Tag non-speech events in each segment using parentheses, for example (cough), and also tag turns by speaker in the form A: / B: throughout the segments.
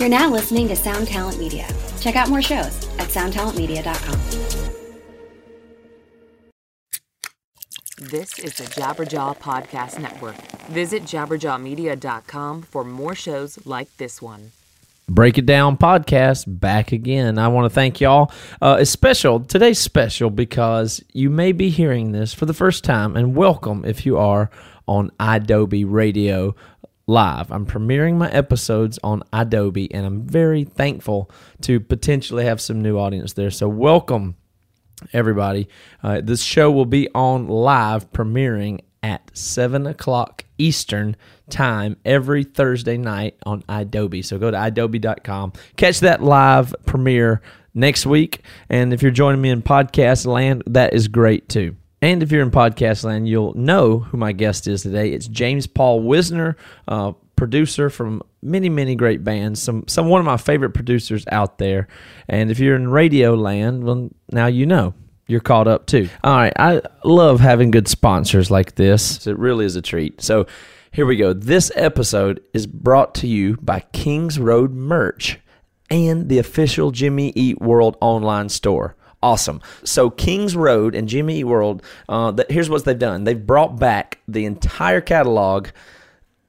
A: You're now listening to Sound Talent Media. Check out more shows at soundtalentmedia.com.
B: This is the Jabberjaw Podcast Network. Visit jabberjawmedia.com for more shows like this one.
C: Break It Down podcast back again. I want to thank y'all. Uh, it's special. Today's special because you may be hearing this for the first time, and welcome if you are on Adobe Radio Live. I'm premiering my episodes on Adobe, and I'm very thankful to potentially have some new audience there. So, welcome everybody. Uh, this show will be on live premiering at 7 o'clock Eastern time every Thursday night on Adobe. So go to adobe.com, catch that live premiere next week. And if you're joining me in podcast land, that is great too. And if you're in podcast land, you'll know who my guest is today. It's James Paul Wisner, uh, producer from many, many great bands. Some, some one of my favorite producers out there. And if you're in radio land, well, now you know you're caught up too. All right, I love having good sponsors like this. It really is a treat. So here we go. This episode is brought to you by Kings Road Merch and the official Jimmy Eat World online store. Awesome. So Kings Road and Jimmy Eat World, uh, here's what they've done. They've brought back the entire catalog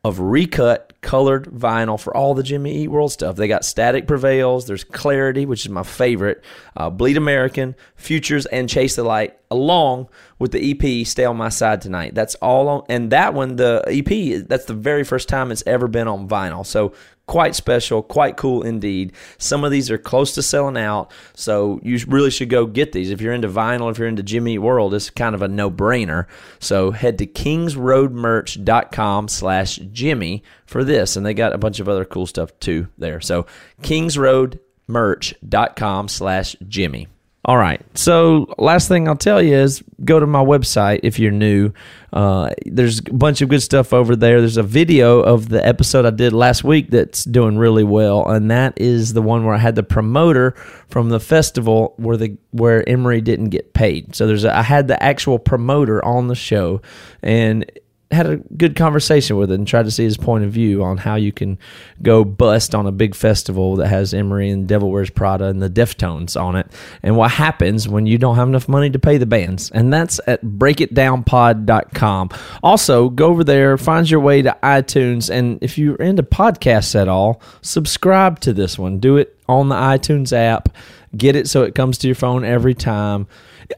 C: of recut colored vinyl for all the Jimmy Eat World stuff. They got Static Prevails, there's Clarity, which is my favorite, uh, Bleed American, Futures, and Chase the Light, along with the EP Stay on My Side Tonight. That's all on, and that one, the EP, that's the very first time it's ever been on vinyl. So quite special, quite cool indeed. Some of these are close to selling out, so you really should go get these. If you're into vinyl, if you're into Jimmy World, it's kind of a no-brainer. So head to kingsroadmerch.com slash Jimmy for this, and they got a bunch of other cool stuff too there. So kingsroadmerch.com slash Jimmy. All right. So, last thing I'll tell you is go to my website if you're new. Uh, there's a bunch of good stuff over there. There's a video of the episode I did last week that's doing really well, and that is the one where I had the promoter from the festival where the where Emery didn't get paid. So there's a, I had the actual promoter on the show, and had a good conversation with it and tried to see his point of view on how you can go bust on a big festival that has Emery and Devil Wears Prada and the Deftones on it, and what happens when you don't have enough money to pay the bands. And that's at breakitdownpod.com. Also, go over there, find your way to iTunes, and if you're into podcasts at all, subscribe to this one. Do it on the iTunes app. Get it so it comes to your phone every time.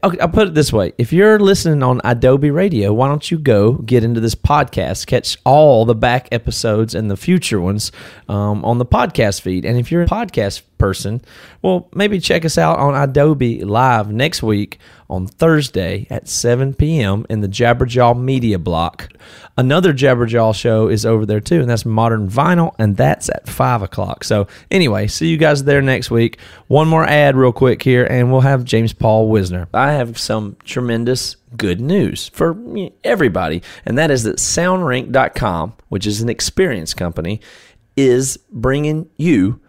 C: I'll put it this way: if you're listening on Adobe Radio, why don't you go get into this podcast, catch all the back episodes and the future ones um, on the podcast feed? And if you're a podcast person, well, maybe check us out on Adobe Live next week on Thursday at 7 p.m. in the Jabberjaw Media Block. Another Jabberjaw show is over there too, and that's Modern Vinyl, and that's at 5 o'clock. So, anyway, see you guys there next week. One more ad, real quick here, and we'll have James Paul Wisner. I have some tremendous good news for everybody, and that is that SoundRink.com, which is an experience company, is bringing you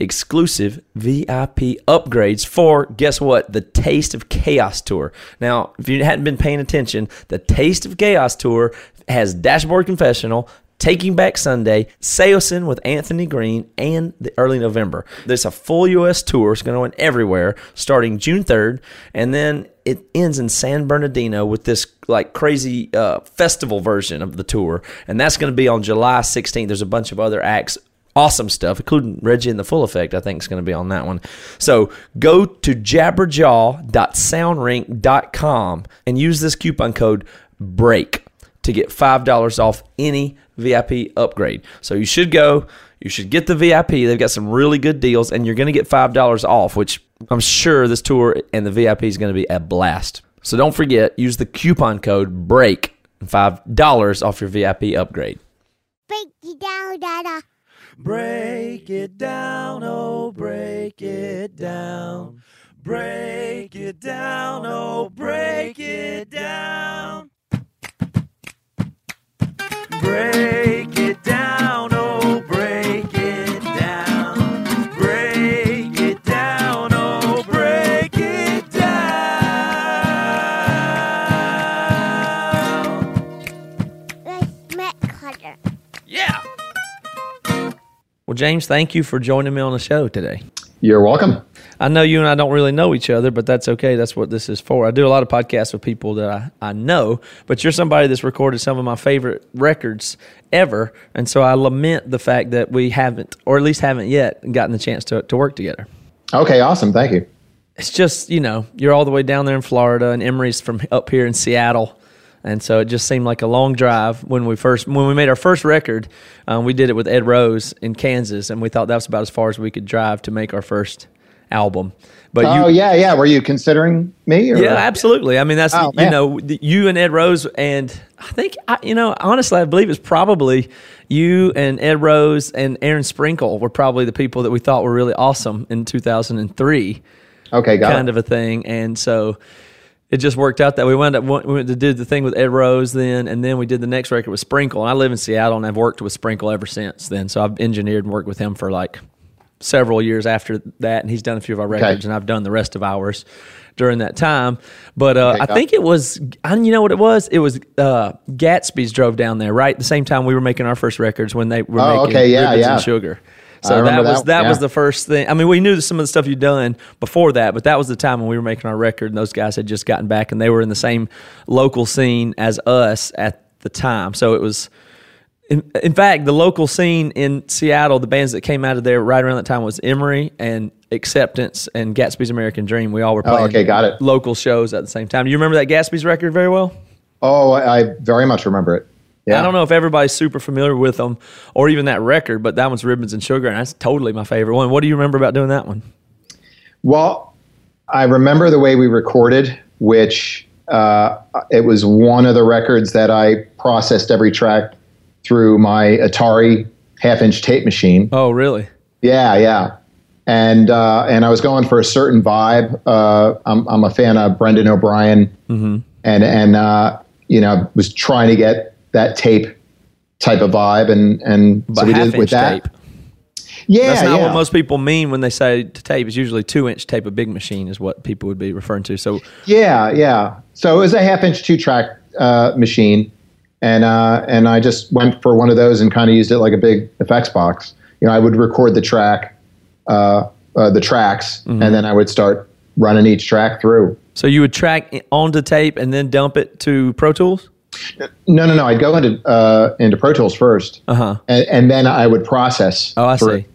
C: exclusive VIP upgrades for guess what? The Taste of Chaos Tour. Now, if you hadn't been paying attention, the Taste of Chaos Tour has Dashboard Confessional, Taking Back Sunday, Saosin with Anthony Green, and the early November. There's a full U.S. tour. It's going to everywhere starting June 3rd, and then it ends in San Bernardino with this like crazy uh, festival version of the tour, and that's going to be on July 16th. There's a bunch of other acts awesome stuff, including Reggie and the Full Effect, I think is going to be on that one. So go to jabberjaw.soundrink.com and use this coupon code BREAK to get $5 off any VIP upgrade. So you should go, you should get the VIP. They've got some really good deals, and you're going to get $5 off, which I'm sure this tour and the VIP is going to be a blast. So don't forget, use the coupon code BREAK, $5 off your VIP upgrade.
D: Break it down, Dada.
E: Break it down, oh, break it down. Break it down, oh, break it down. Break it down, oh, break it down. Break it down, oh, break it down.
D: Let's make color.
E: Yeah.
C: Well, James, thank you for joining me on the show today.
F: You're welcome.
C: I know you and I don't really know each other, but that's okay. That's what this is for. I do a lot of podcasts with people that I, I know, but you're somebody that's recorded some of my favorite records ever. And so I lament the fact that we haven't, or at least haven't yet, gotten the chance to, to work together.
F: Okay, awesome. Thank you.
C: It's just, you know, you're all the way down there in Florida, and Emery's from up here in Seattle. And so it just seemed like a long drive when we first when we made our first record. Um, we did it with Ed Rose in Kansas, and we thought that was about as far as we could drive to make our first album. But
F: oh
C: you,
F: yeah, yeah. Were you considering me? Or?
C: yeah, absolutely. I mean, that's
F: Oh,
C: you know, you and Ed Rose, and I think I, you know, honestly, I believe it's probably you and Ed Rose and Aaron Sprinkle were probably the people that we thought were really awesome in 2003
F: Okay, got
C: kind
F: it.
C: of a thing. And so it just worked out that we wound up we went to do the thing with Ed Rose then, and then we did the next record with Sprinkle. And I live in Seattle, and I've worked with Sprinkle ever since then. So I've engineered and worked with him for like several years after that, and he's done a few of our records, and I've done the rest of ours during that time. But uh,
F: Okay,
C: I think it was, and you know what it was? It was uh, Gatsby's drove down there right the same time we were making our first records when they were
F: Oh,
C: making
F: okay, yeah,
C: Ribbons
F: yeah.
C: and Sugar. So that was
F: that,
C: that was the first thing. I mean, we knew some of the stuff you'd done before that, but that was the time when we were making our record, and those guys had just gotten back, and they were in the same local scene as us at the time. So it was, in, in fact, the local scene in Seattle, the bands that came out of there right around that time was Emery and Acceptance and Gatsby's American Dream. We all were
F: Oh,
C: playing
F: okay, got it.
C: local shows at the same time. Do you remember that Gatsby's record very well?
F: Oh, I, I very much remember it. Yeah.
C: I don't know if everybody's super familiar with them or even that record, but that one's Ribbons and Sugar, and that's totally my favorite one. What do you remember about doing that one?
F: Well, I remember the way we recorded, which uh, it was one of the records that I processed every track through my Otari half-inch tape machine.
C: Oh, really?
F: Yeah, yeah. And uh, and I was going for a certain vibe. Uh, I'm I'm a fan of Brendan O'Brien, and and uh, you know was trying to get that tape type of vibe, and and so we did
C: inch
F: with that.
C: tape.
F: Yeah,
C: That's not
F: yeah.
C: what most people mean when they say to tape. It's usually two inch tape. A big machine is what people would be referring to. So,
F: Yeah, yeah. So it was a half inch two track uh, machine, and uh, and I just went for one of those and kind of used it like a big effects box. You know, I would record the track, uh, uh, the tracks,
C: Mm-hmm.
F: and then I would start running each track through.
C: so you would track onto tape and then dump it to Pro Tools.
F: No, no, no. I'd go into uh, into Pro Tools first,
C: Uh huh.
F: and, and then I would process.
C: Oh, I see.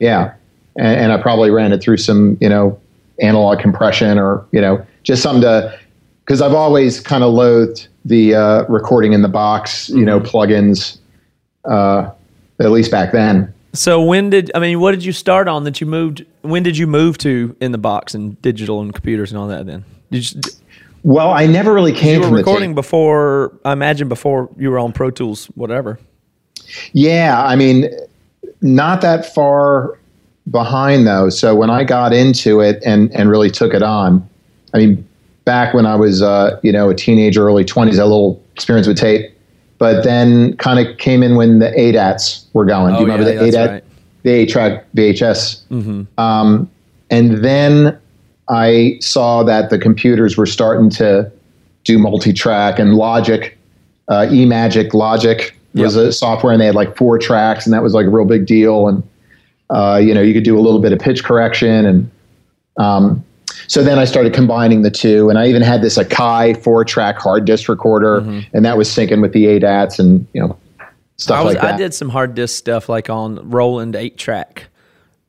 F: Yeah, and, and I probably ran it through some, you know, analog compression or you know, just something to, because I've always kind of loathed the uh, recording in the box, you know,
C: Mm-hmm.
F: plugins. Uh, at least back then.
C: So when did I mean? What did you start on that you moved? When did you move to in the box and digital and computers and all that? Then did you,
F: Well, I never really came
C: you were recording before? I imagine before you were on Pro Tools, whatever.
F: Yeah, I mean, not that far behind though. So when I got into it and and really took it on, I mean, back when I was uh, you know a teenager, early twenties, a little experience with tape, but then kind of came in when the ADATs were going. Do you
C: Oh,
F: remember
C: yeah,
F: the ADAT,
C: right.
F: the eight track VHS? Um, and then I saw that the computers were starting to do multi-track and Logic, uh, eMagic Logic was
C: Yep.
F: a software, and they had like four tracks, and that was like a real big deal. And uh, you know, you could do a little bit of pitch correction, and um, so then I started combining the two, and I even had this Akai four-track hard disk recorder, and that was syncing with the ADATs and you know stuff
C: I was
F: like that.
C: I did some hard disk stuff like on Roland eight track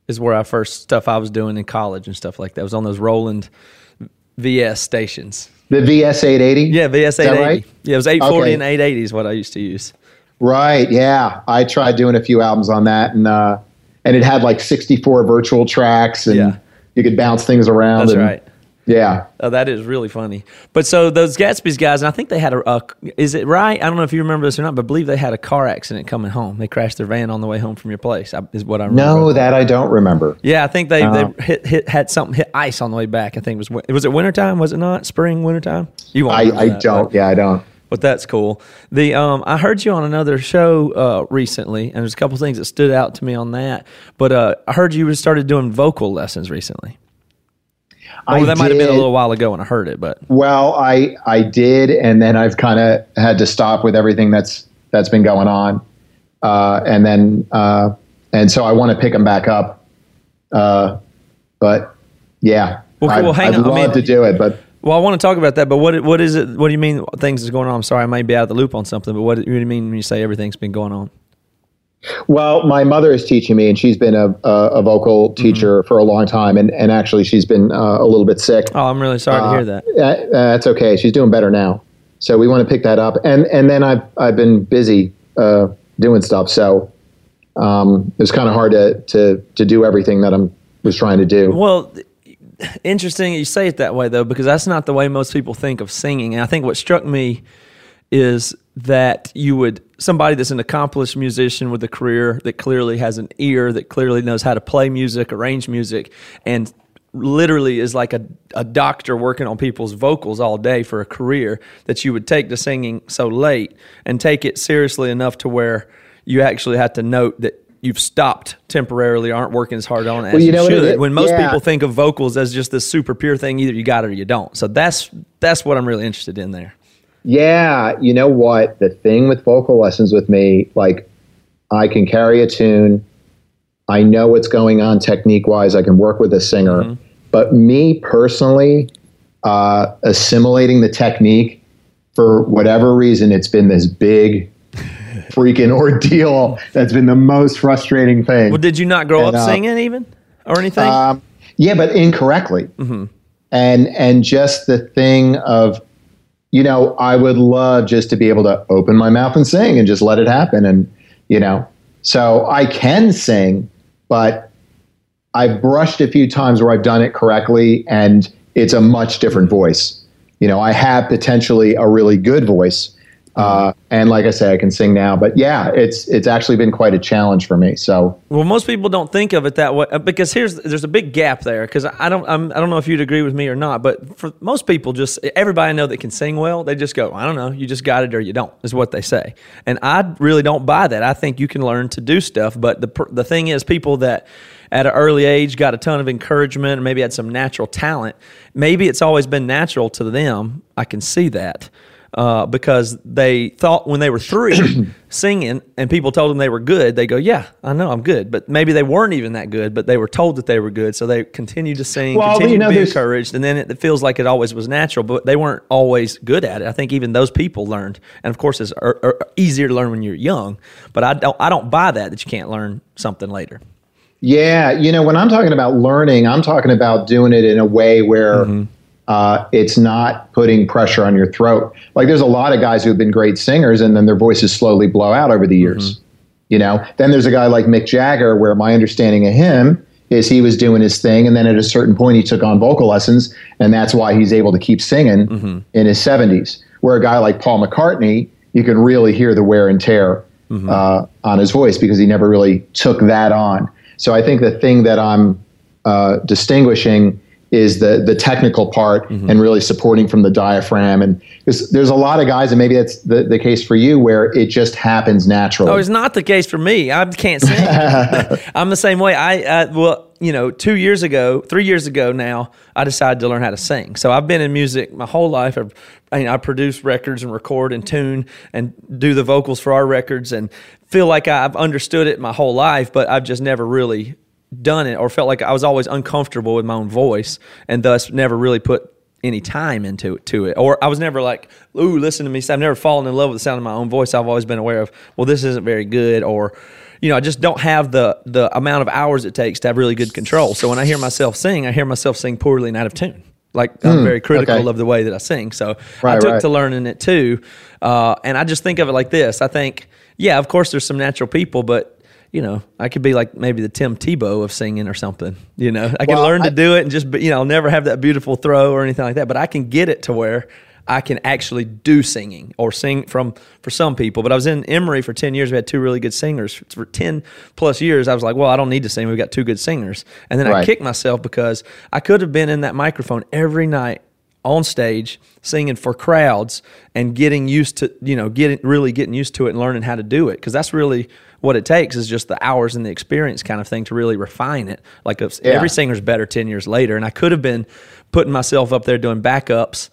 C: is where I first stuff I was doing in college and stuff like that. It was on those Roland VS stations.
F: the VS880.
C: Yeah, VS eight eighty.
F: right?
C: Yeah, it was eight forty
F: Okay.
C: and eight eighty is what I used to use.
F: Right. Yeah, I tried doing a few albums on that, and uh, and it had like 64 virtual tracks, and
C: Yeah.
F: you could bounce things around.
C: That's
F: and-
C: right.
F: Yeah.
C: Oh, that is really funny. But so those Gatsby's guys, and I think they had a, a. Is it right? I don't know if you remember this or not, but I believe they had a car accident coming home. They crashed their van on the way home from your place. Is what I remember.
F: No, that I don't remember.
C: Yeah, I think they,
F: Uh-huh.
C: they hit, hit had something hit ice on the way back. I think it was was it wintertime? Was it not spring wintertime? You won't
F: I, I
C: that,
F: don't. Yeah, I don't.
C: but that's cool. The um, I heard you on another show uh, recently, and there's a couple things that stood out to me on that. But uh, I heard you started doing vocal lessons recently. Oh, that might have been a little while ago when I heard it, but
F: Well, I I did, and then I've kind of had to stop with everything that's that's been going on, uh, and then uh, and so I want to pick them back up. Uh, but yeah,
C: Well,
F: I'd,
C: well, hang
F: I'd
C: on. I
F: love
C: mean-
F: to do it, but
C: Well, I want to talk about that, but what what is it? What do you mean things is going on? I'm sorry, I may be out of the loop on something, but what, what do you mean when you say everything's been going on?
F: Well, my mother is teaching me, and she's been a, a, a vocal
C: Mm-hmm.
F: teacher for a long time, and, and actually she's been uh, a little bit sick.
C: Oh, I'm really sorry to hear that.
F: Uh, that's okay. She's doing better now, so we want to pick that up. And and then I've I've been busy uh, doing stuff, so um, it's kind of hard to, to to do everything that I'm was trying to do.
C: Well, interesting you say it that way though, because that's not the way most people think of singing. And I think what struck me is that you would somebody that's an accomplished musician with a career that clearly has an ear that clearly knows how to play music, arrange music, and literally is like a, a doctor working on people's vocals all day for a career that you would take to singing so late and take it seriously enough to where you actually have to note that you've stopped temporarily aren't working as hard on it as
F: Well, you
C: you,
F: know what it
C: should
F: is?
C: when most
F: Yeah.
C: people think of vocals as just this super pure thing either you got it or you don't so that's that's what i'm really interested in there
F: Yeah, you know what? The thing with vocal lessons with me, like I can carry a tune. I know what's going on technique wise. I can work with a singer. But me personally, uh, assimilating the technique for whatever reason, it's been this big (laughs) freaking ordeal. That's been the most frustrating thing.
C: well did you not grow
F: And,
C: up
F: uh,
C: singing even or anything
F: Um, yeah, but incorrectly. And and just the thing of, you know, I would love just to be able to open my mouth and sing and just let it happen. And you know, so I can sing, but I've brushed a few times where I've done it correctly, and it's a much different voice. You know, I have potentially a really good voice. Uh, and like I say, I can sing now, but yeah, it's it's actually been quite a challenge for me. So
C: Well, most people don't think of it that way uh, because here's there's a big gap there because I don't I'm, I don't know if you'd agree with me or not, but for most people, just everybody I know that can sing well, they just go I don't know, you just got it or you don't is what they say, and I really don't buy that. I think you can learn to do stuff, but the the thing is, people that at an early age got a ton of encouragement, maybe had some natural talent, maybe it's always been natural to them. I can see that uh, because they thought when they were three (clears throat) singing and people told them they were good, they go, Yeah, I know I'm good. But maybe they weren't even that good, but they were told that they were good. So they continued to sing,
F: Well,
C: continued
F: you know,
C: to be encouraged. And then it, it feels like it always was natural, but they weren't always good at it. I think even those people learned. And of course, it's er, er, easier to learn when you're young, but I don't, I don't buy that, that you can't learn something later.
F: Yeah, you know, when I'm talking about learning, I'm talking about doing it in a way where
C: Mm-hmm.
F: Uh, it's not putting pressure on your throat. Like, there's a lot of guys who have been great singers, and then their voices slowly blow out over the years.
C: Mm-hmm.
F: You know, then there's a guy like Mick Jagger, where my understanding of him is he was doing his thing, and then at a certain point, he took on vocal lessons, and that's why he's able to keep singing
C: Mm-hmm.
F: in his 70s. Where a guy like Paul McCartney, you can really hear the wear and tear
C: Mm-hmm.
F: uh, on his voice because he never really took that on. So I think the thing that I'm uh, distinguishing is the the technical part
C: Mm-hmm.
F: and really supporting from the diaphragm. And there's, there's a lot of guys, and maybe that's the, the case for you, where it just happens naturally.
C: Oh, it's not the case for me. I can't sing. (laughs) I'm the same way. I uh, well, you know, two years ago, three years ago now, I decided to learn how to sing. So I've been in music my whole life. I've, I, I produce records and record and tune and do the vocals for our records and feel like I've understood it my whole life, but I've just never really done it or felt like I was always uncomfortable with my own voice and thus never really put any time into it to it. Or I was never like ooh listen to me I've never fallen in love with the sound of my own voice. I've always been aware of well this isn't very good or you know I just don't have the the amount of hours it takes to have really good control. So when I hear myself sing I hear myself sing poorly and out of tune. Like I'm very critical
F: okay.
C: of the way that I sing. So I took
F: right.
C: to learning it too. Uh, and I just think of it like this. I think yeah of course there's some natural people but you know, I could be like maybe the Tim Tebow of singing or something. You know, I can
F: Well,
C: learn to do it and just, be- you know, I'll never have that beautiful throw or anything like that. But I can get it to where I can actually do singing or sing from for some people. But I was in Emery for ten years. We had two really good singers for ten plus years. I was like, well, I don't need to sing. We've got two good singers. And then I kicked myself because I could have been in that microphone every night on stage singing for crowds and getting used to you know getting really getting used to it and learning how to do it because that's really what it takes is just the hours and the experience kind of thing to really refine it like
F: Yeah.
C: every singer's better 10 years later and i could have been putting myself up there doing backups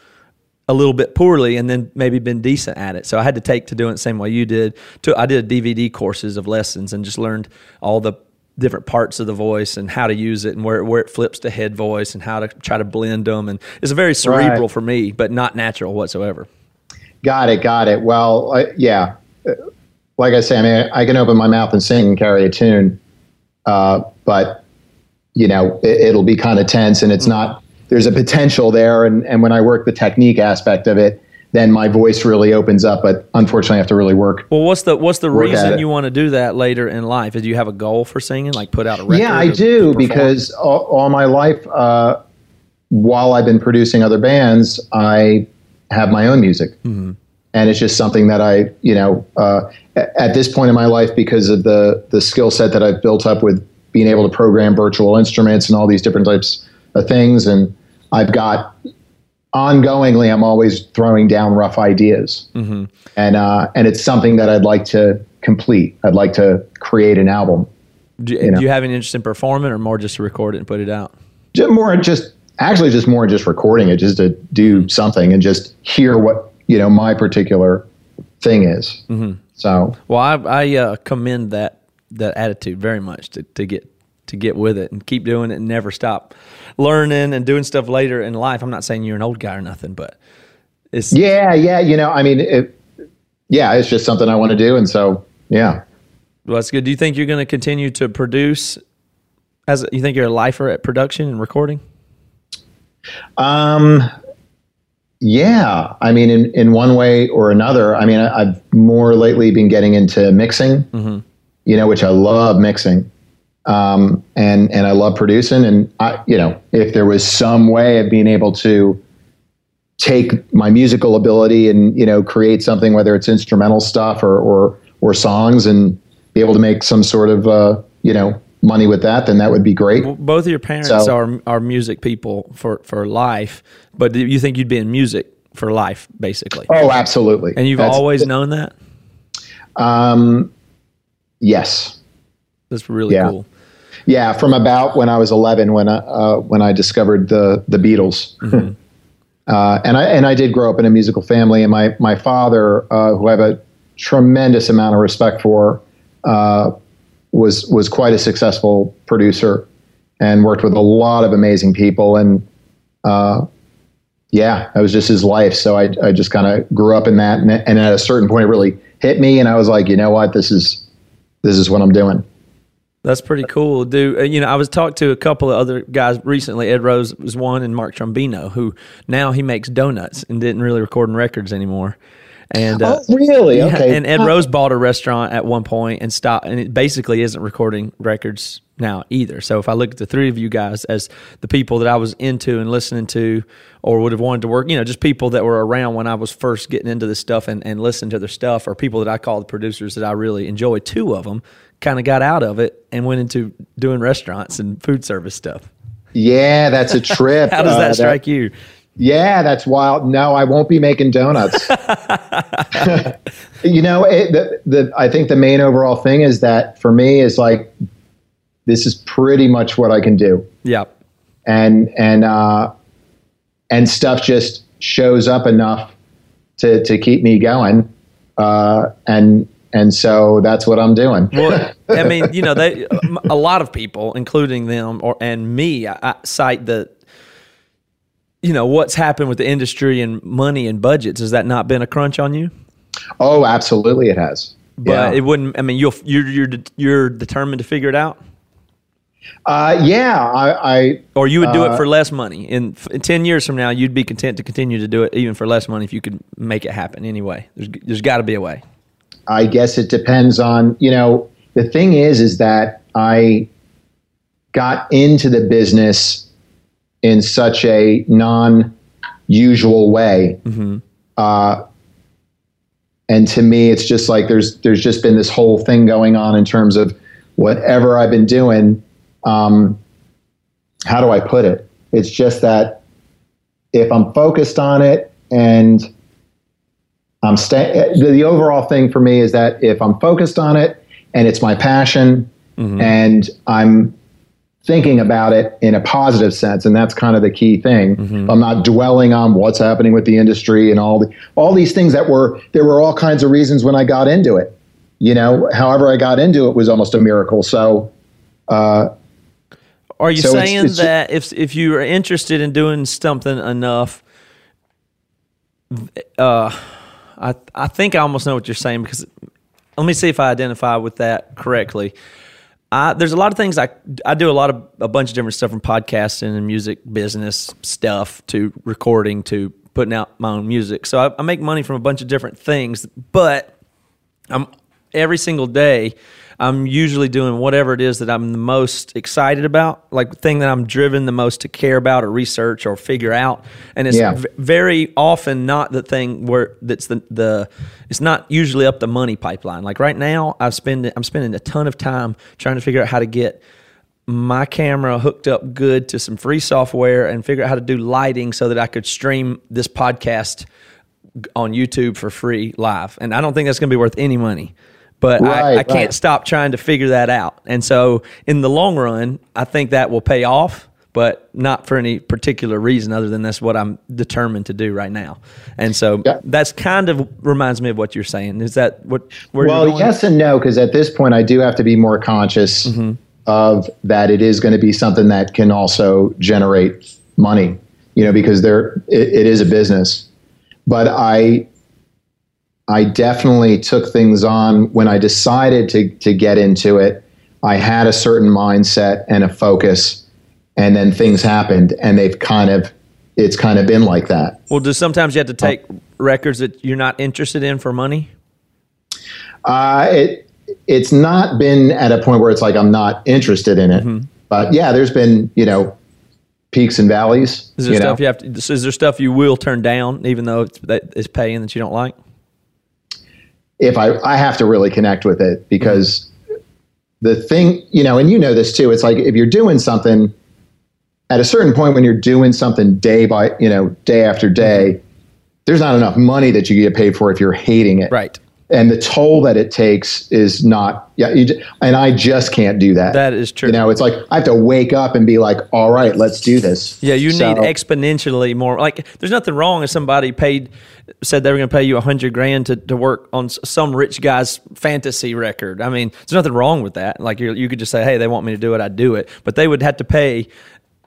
C: a little bit poorly and then maybe been decent at it. So I had to take to doing it the same way you did. To, I did DVD courses of lessons and just learned all the different parts of the voice and how to use it and where where it flips to head voice and how to try to blend them and it's very cerebral
F: Right.
C: for me, but not natural whatsoever.
F: Got it. Got it. Well, uh, yeah. Like I say, I mean, I can open my mouth and sing and carry a tune, uh, but you know, it, it'll be kind of tense, and it's not. There's a potential there, and and when I work the technique aspect of it, then my voice really opens up. But unfortunately, I have to really work.
C: Well, what's the what's the reason you want to do that later in life? Do you have a goal for singing, like put out a record?
F: Yeah, I do because all, all my life, uh, while I've been producing other bands, I have my own music,
C: Mm-hmm.
F: And it's just something that I, you know, uh, at this point in my life, because of the the skill set that I've built up with being able to program virtual instruments and all these different types of things, and I've got ongoingly, I'm always throwing down rough ideas,
C: Mm-hmm.
F: and uh, and it's something that I'd like to complete. I'd like to create an album.
C: Do,
F: you know.
C: do you have an interest in performing, or more just to record it and put it out?
F: just more just actually just more just recording it just to do something and just hear what you know my particular thing is so
C: Well, I, I uh, commend that that attitude very much to, to get to get with it and keep doing it and never stop learning and doing stuff later in life. I'm not saying you're an old guy or nothing, but it's
F: yeah yeah you know i mean it, yeah it's just something i want to do and so yeah
C: well, that's good. Do you think you're going to continue to produce? As you think you're a lifer at production and recording?
F: um yeah i mean in in one way or another i mean I, i've more lately been getting into mixing you know which i love mixing um, and and I love producing. And I, you know, if there was some way of being able to take my musical ability and you know create something, whether it's instrumental stuff or or or songs, and be able to make some sort of uh, you know money with that, then that would be great.
C: Both of your parents
F: So-
C: are are music people for for life, but you think you'd be in music for life, basically?
F: Oh, absolutely.
C: and you've
F: That's-
C: always known that.
F: um, yes.
C: That's really
F: Yeah.
C: cool.
F: Yeah, from about when I was 11, when I uh, when I discovered the the Beatles, (laughs) uh, and I and I did grow up in a musical family, and my my father, uh, who I have a tremendous amount of respect for, uh, was was quite a successful producer, and worked with a lot of amazing people, and uh, yeah, that was just his life. So I I just kind of grew up in that, and, and at a certain point, it really hit me, and I was like, you know what, this is this is what I'm doing.
C: That's pretty cool, dude. You know, I was talked to a couple of other guys recently. Ed Rose was one, and Mark Trombino, who now he makes donuts and didn't really record in records anymore. And uh,
F: oh, really?
C: yeah,
F: Okay.
C: and Ed Rose bought a restaurant at one point and stopped, and it basically isn't recording records now either. So if I look at the three of you guys as the people that I was into and listening to, or would have wanted to work, you know, just people that were around when I was first getting into this stuff and, and listening to their stuff, or people that I call the producers that I really enjoy. Two of them kind of got out of it and went into doing restaurants and food service stuff.
F: Yeah, that's a trip. (laughs)
C: How does
F: Uh,
C: that strike you?
F: Yeah, that's wild. No, I won't be making donuts. (laughs) (laughs) you know, it, the, the I think the main overall thing is that for me is like this is pretty much what I can do,
C: Yeah.
F: and and uh, and stuff just shows up enough to to keep me going, uh, and and so that's what I'm doing.
C: Well, I mean, (laughs) you know, they a lot of people, including them or and me, I, I cite the, you know, what's happened with the industry and money and budgets. Has that not been a crunch on you?
F: oh, absolutely, it has.
C: But
F: yeah.
C: it wouldn't. I mean, you'll you're you're you're determined to figure it out,
F: Uh, yeah, I, I
C: or you would do
F: Uh,
C: it for less money. In, in ten years from now, you'd be content to continue to do it even for less money if you could make it happen anyway. There's there's got to be a way.
F: I guess it depends on, you know, the thing is, is that I got into the business in such a non usual way. Uh, and to me, it's just like there's there's just been this whole thing going on in terms of whatever I've been doing. Um, how do I put it? It's just that if I'm focused on it and I'm staying. The, the overall thing for me is that if I'm focused on it and it's my passion, and I'm thinking about it in a positive sense, and that's kind of the key thing. I'm not dwelling on what's happening with the industry and all the all these things that were there were all kinds of reasons when I got into it. You know, however I got into it was almost a miracle. So
C: Are you
F: So it's-
C: saying
F: it's-
C: that if if you are interested in doing something enough, uh, I I think I almost know what you're saying because let me see if I identify with that correctly. I, there's a lot of things I I do a lot of a bunch of different stuff from podcasting and music business stuff to recording to putting out my own music. So I, I make money from a bunch of different things, but I'm every single day. I'm usually doing whatever it is that I'm the most excited about, like the thing that I'm driven the most to care about or research or figure out. And it's
F: Yeah.
C: v- very often not the thing where that's the the it's not usually up the money pipeline. Like right now, I've spend I'm spending a ton of time trying to figure out how to get my camera hooked up good to some free software and figure out how to do lighting so that I could stream this podcast on YouTube for free live. And I don't think that's going to be worth any money. But I,
F: Right,
C: I can't
F: right.
C: stop trying to figure that out. And so in the long run, I think that will pay off, but not for any particular reason other than that's what I'm determined to do right now. And so
F: Yeah.
C: that's kind of reminds me of what you're saying. Is that what where
F: well,
C: you're going?
F: yes and no, because at this point I do have to be more conscious
C: Mm-hmm.
F: of that. It is going to be something that can also generate money, you know, because there it, it is a business. But I, I definitely took things on when I decided to to get into it. I had a certain mindset and a focus, and then things happened, and they've kind of, it's kind of been like that.
C: Well, do sometimes you have to take records that you're not interested in for money?
F: Uh, it it's not been at a point where it's like I'm not interested in it. But yeah, there's been you know peaks and valleys.
C: Is there
F: you know?
C: stuff you have to? Is there stuff you will turn down, even though it's, that is paying that you don't like?
F: If I I have to really connect with it because the thing you know, and you know this too. It's like if you're doing something at a certain point when you're doing something day by you know day after day, mm-hmm. there's not enough money that you get paid for if you're hating it.
C: Right.
F: And the toll that it takes is not yeah you, and i just can't do that
C: That is true.
F: you know it's like i have to wake up and be like all right let's do this
C: Yeah, you
F: So-
C: need exponentially more. Like, there's nothing wrong if somebody paid, said they were going to pay you a hundred grand to, to work on some rich guy's fantasy record. I mean, there's nothing wrong with that. Like, you you could just say, hey, they want me to do it, I do it. But they would have to pay.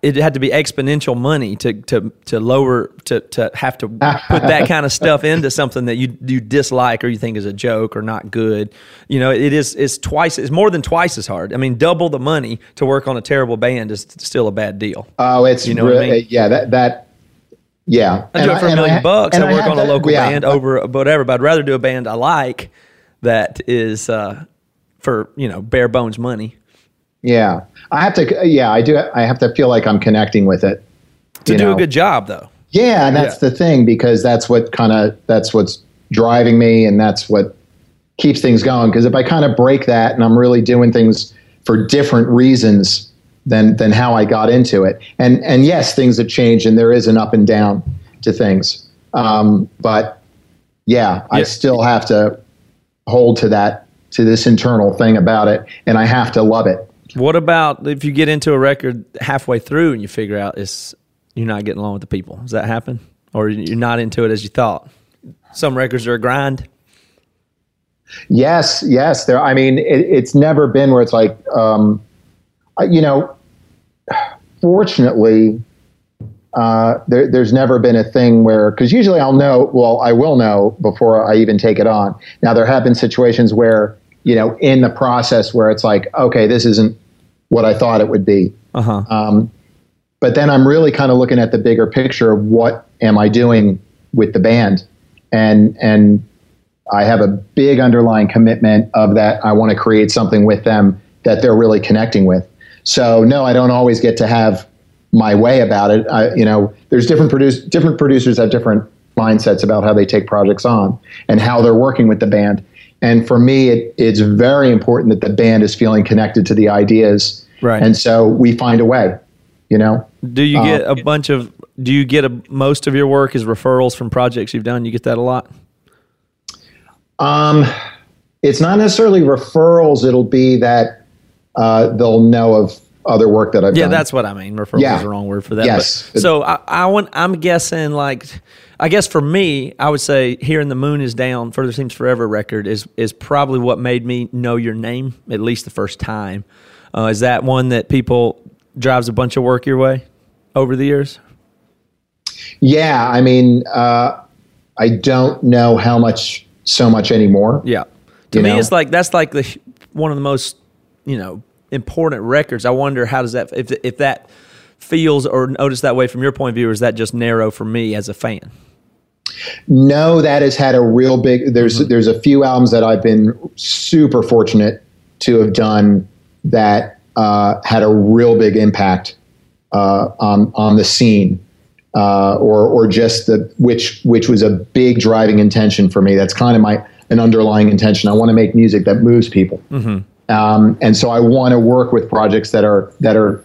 C: It had to be exponential money to to to lower to to have to put that kind of stuff (laughs) into something that you you dislike or you think is a joke or not good. You know, it is it's twice it's more than twice as hard. I mean, double the money to work on a terrible band is still a bad deal.
F: oh it's
C: You know what I
F: re-
C: mean?
F: yeah that that yeah
C: I do it for a
F: and
C: million bucks.
F: and
C: I work
F: have
C: on a local
F: yeah,
C: band over whatever, but I'd rather do a band I like that is uh, for you know bare bones money
F: yeah i have to yeah i do i have to feel like i'm connecting with it
C: to do
F: know?
C: a good job though.
F: Yeah, and that's
C: Yeah.
F: the thing because that's what kind of that's what's driving me, and that's what keeps things going. Because if I kind of break that, and I'm really doing things for different reasons than than how I got into it, and and yes, things have changed, and there is an up and down to things. Um, but yeah, I still have to hold to that to this internal thing about it, and I have to love it.
C: What about if you get into a record halfway through and you figure out it's you're not getting along with the people? Does that happen, or you're not into it as you thought? Some records are a grind.
F: Yes, yes. There. I mean, it, it's never been where it's like, um, you know. Fortunately, uh, there, there's never been a thing where because usually I'll know. Well, I will know before I even take it on. Now there have been situations where you know in the process where it's like, okay, this isn't what I thought it would be.
C: Uh huh.
F: Um, but then I'm really kind of looking at the bigger picture of what am I doing with the band, and and I have a big underlying commitment of that I want to create something with them that they're really connecting with. So no, I don't always get to have my way about it. I, you know, there's different produce different producers have different mindsets about how they take projects on and how they're working with the band. And for me, it, it's very important that the band is feeling connected to the ideas.
C: Right.
F: And so we find a way, you know?
C: Do you get a bunch of? Do you get a most of your work is referrals from projects you've done? You get that a lot.
F: Um, it's not necessarily referrals. It'll be that uh, they'll know of other work that I've done.
C: Yeah,
F: done.
C: that's what I mean. Referral
F: Yeah.
C: is the wrong word for that.
F: Yes.
C: But, so I, I want, I'm guessing like, I guess for me, I would say "Hearing the Moon Is Down" Further Seems Forever record is is probably what made me know your name at least the first time. Uh, is that one that people drives a bunch of work your way over the years?
F: Yeah, I mean, uh, I don't know how much so much anymore.
C: Yeah. To me,
F: know?
C: it's like that's like the one of the most you know important records. I wonder how does that if if that feels or notice that way from your point of view, or is that just narrow for me as a fan?
F: No, that has had a real big. There's
C: Mm-hmm.
F: there's a few albums that I've been super fortunate to have done that uh, had a real big impact uh, on on the scene, uh, or or just the which which was a big driving intention for me. That's kind of my an underlying intention. I want to make music that moves people, um, and so I want to work with projects that are that are.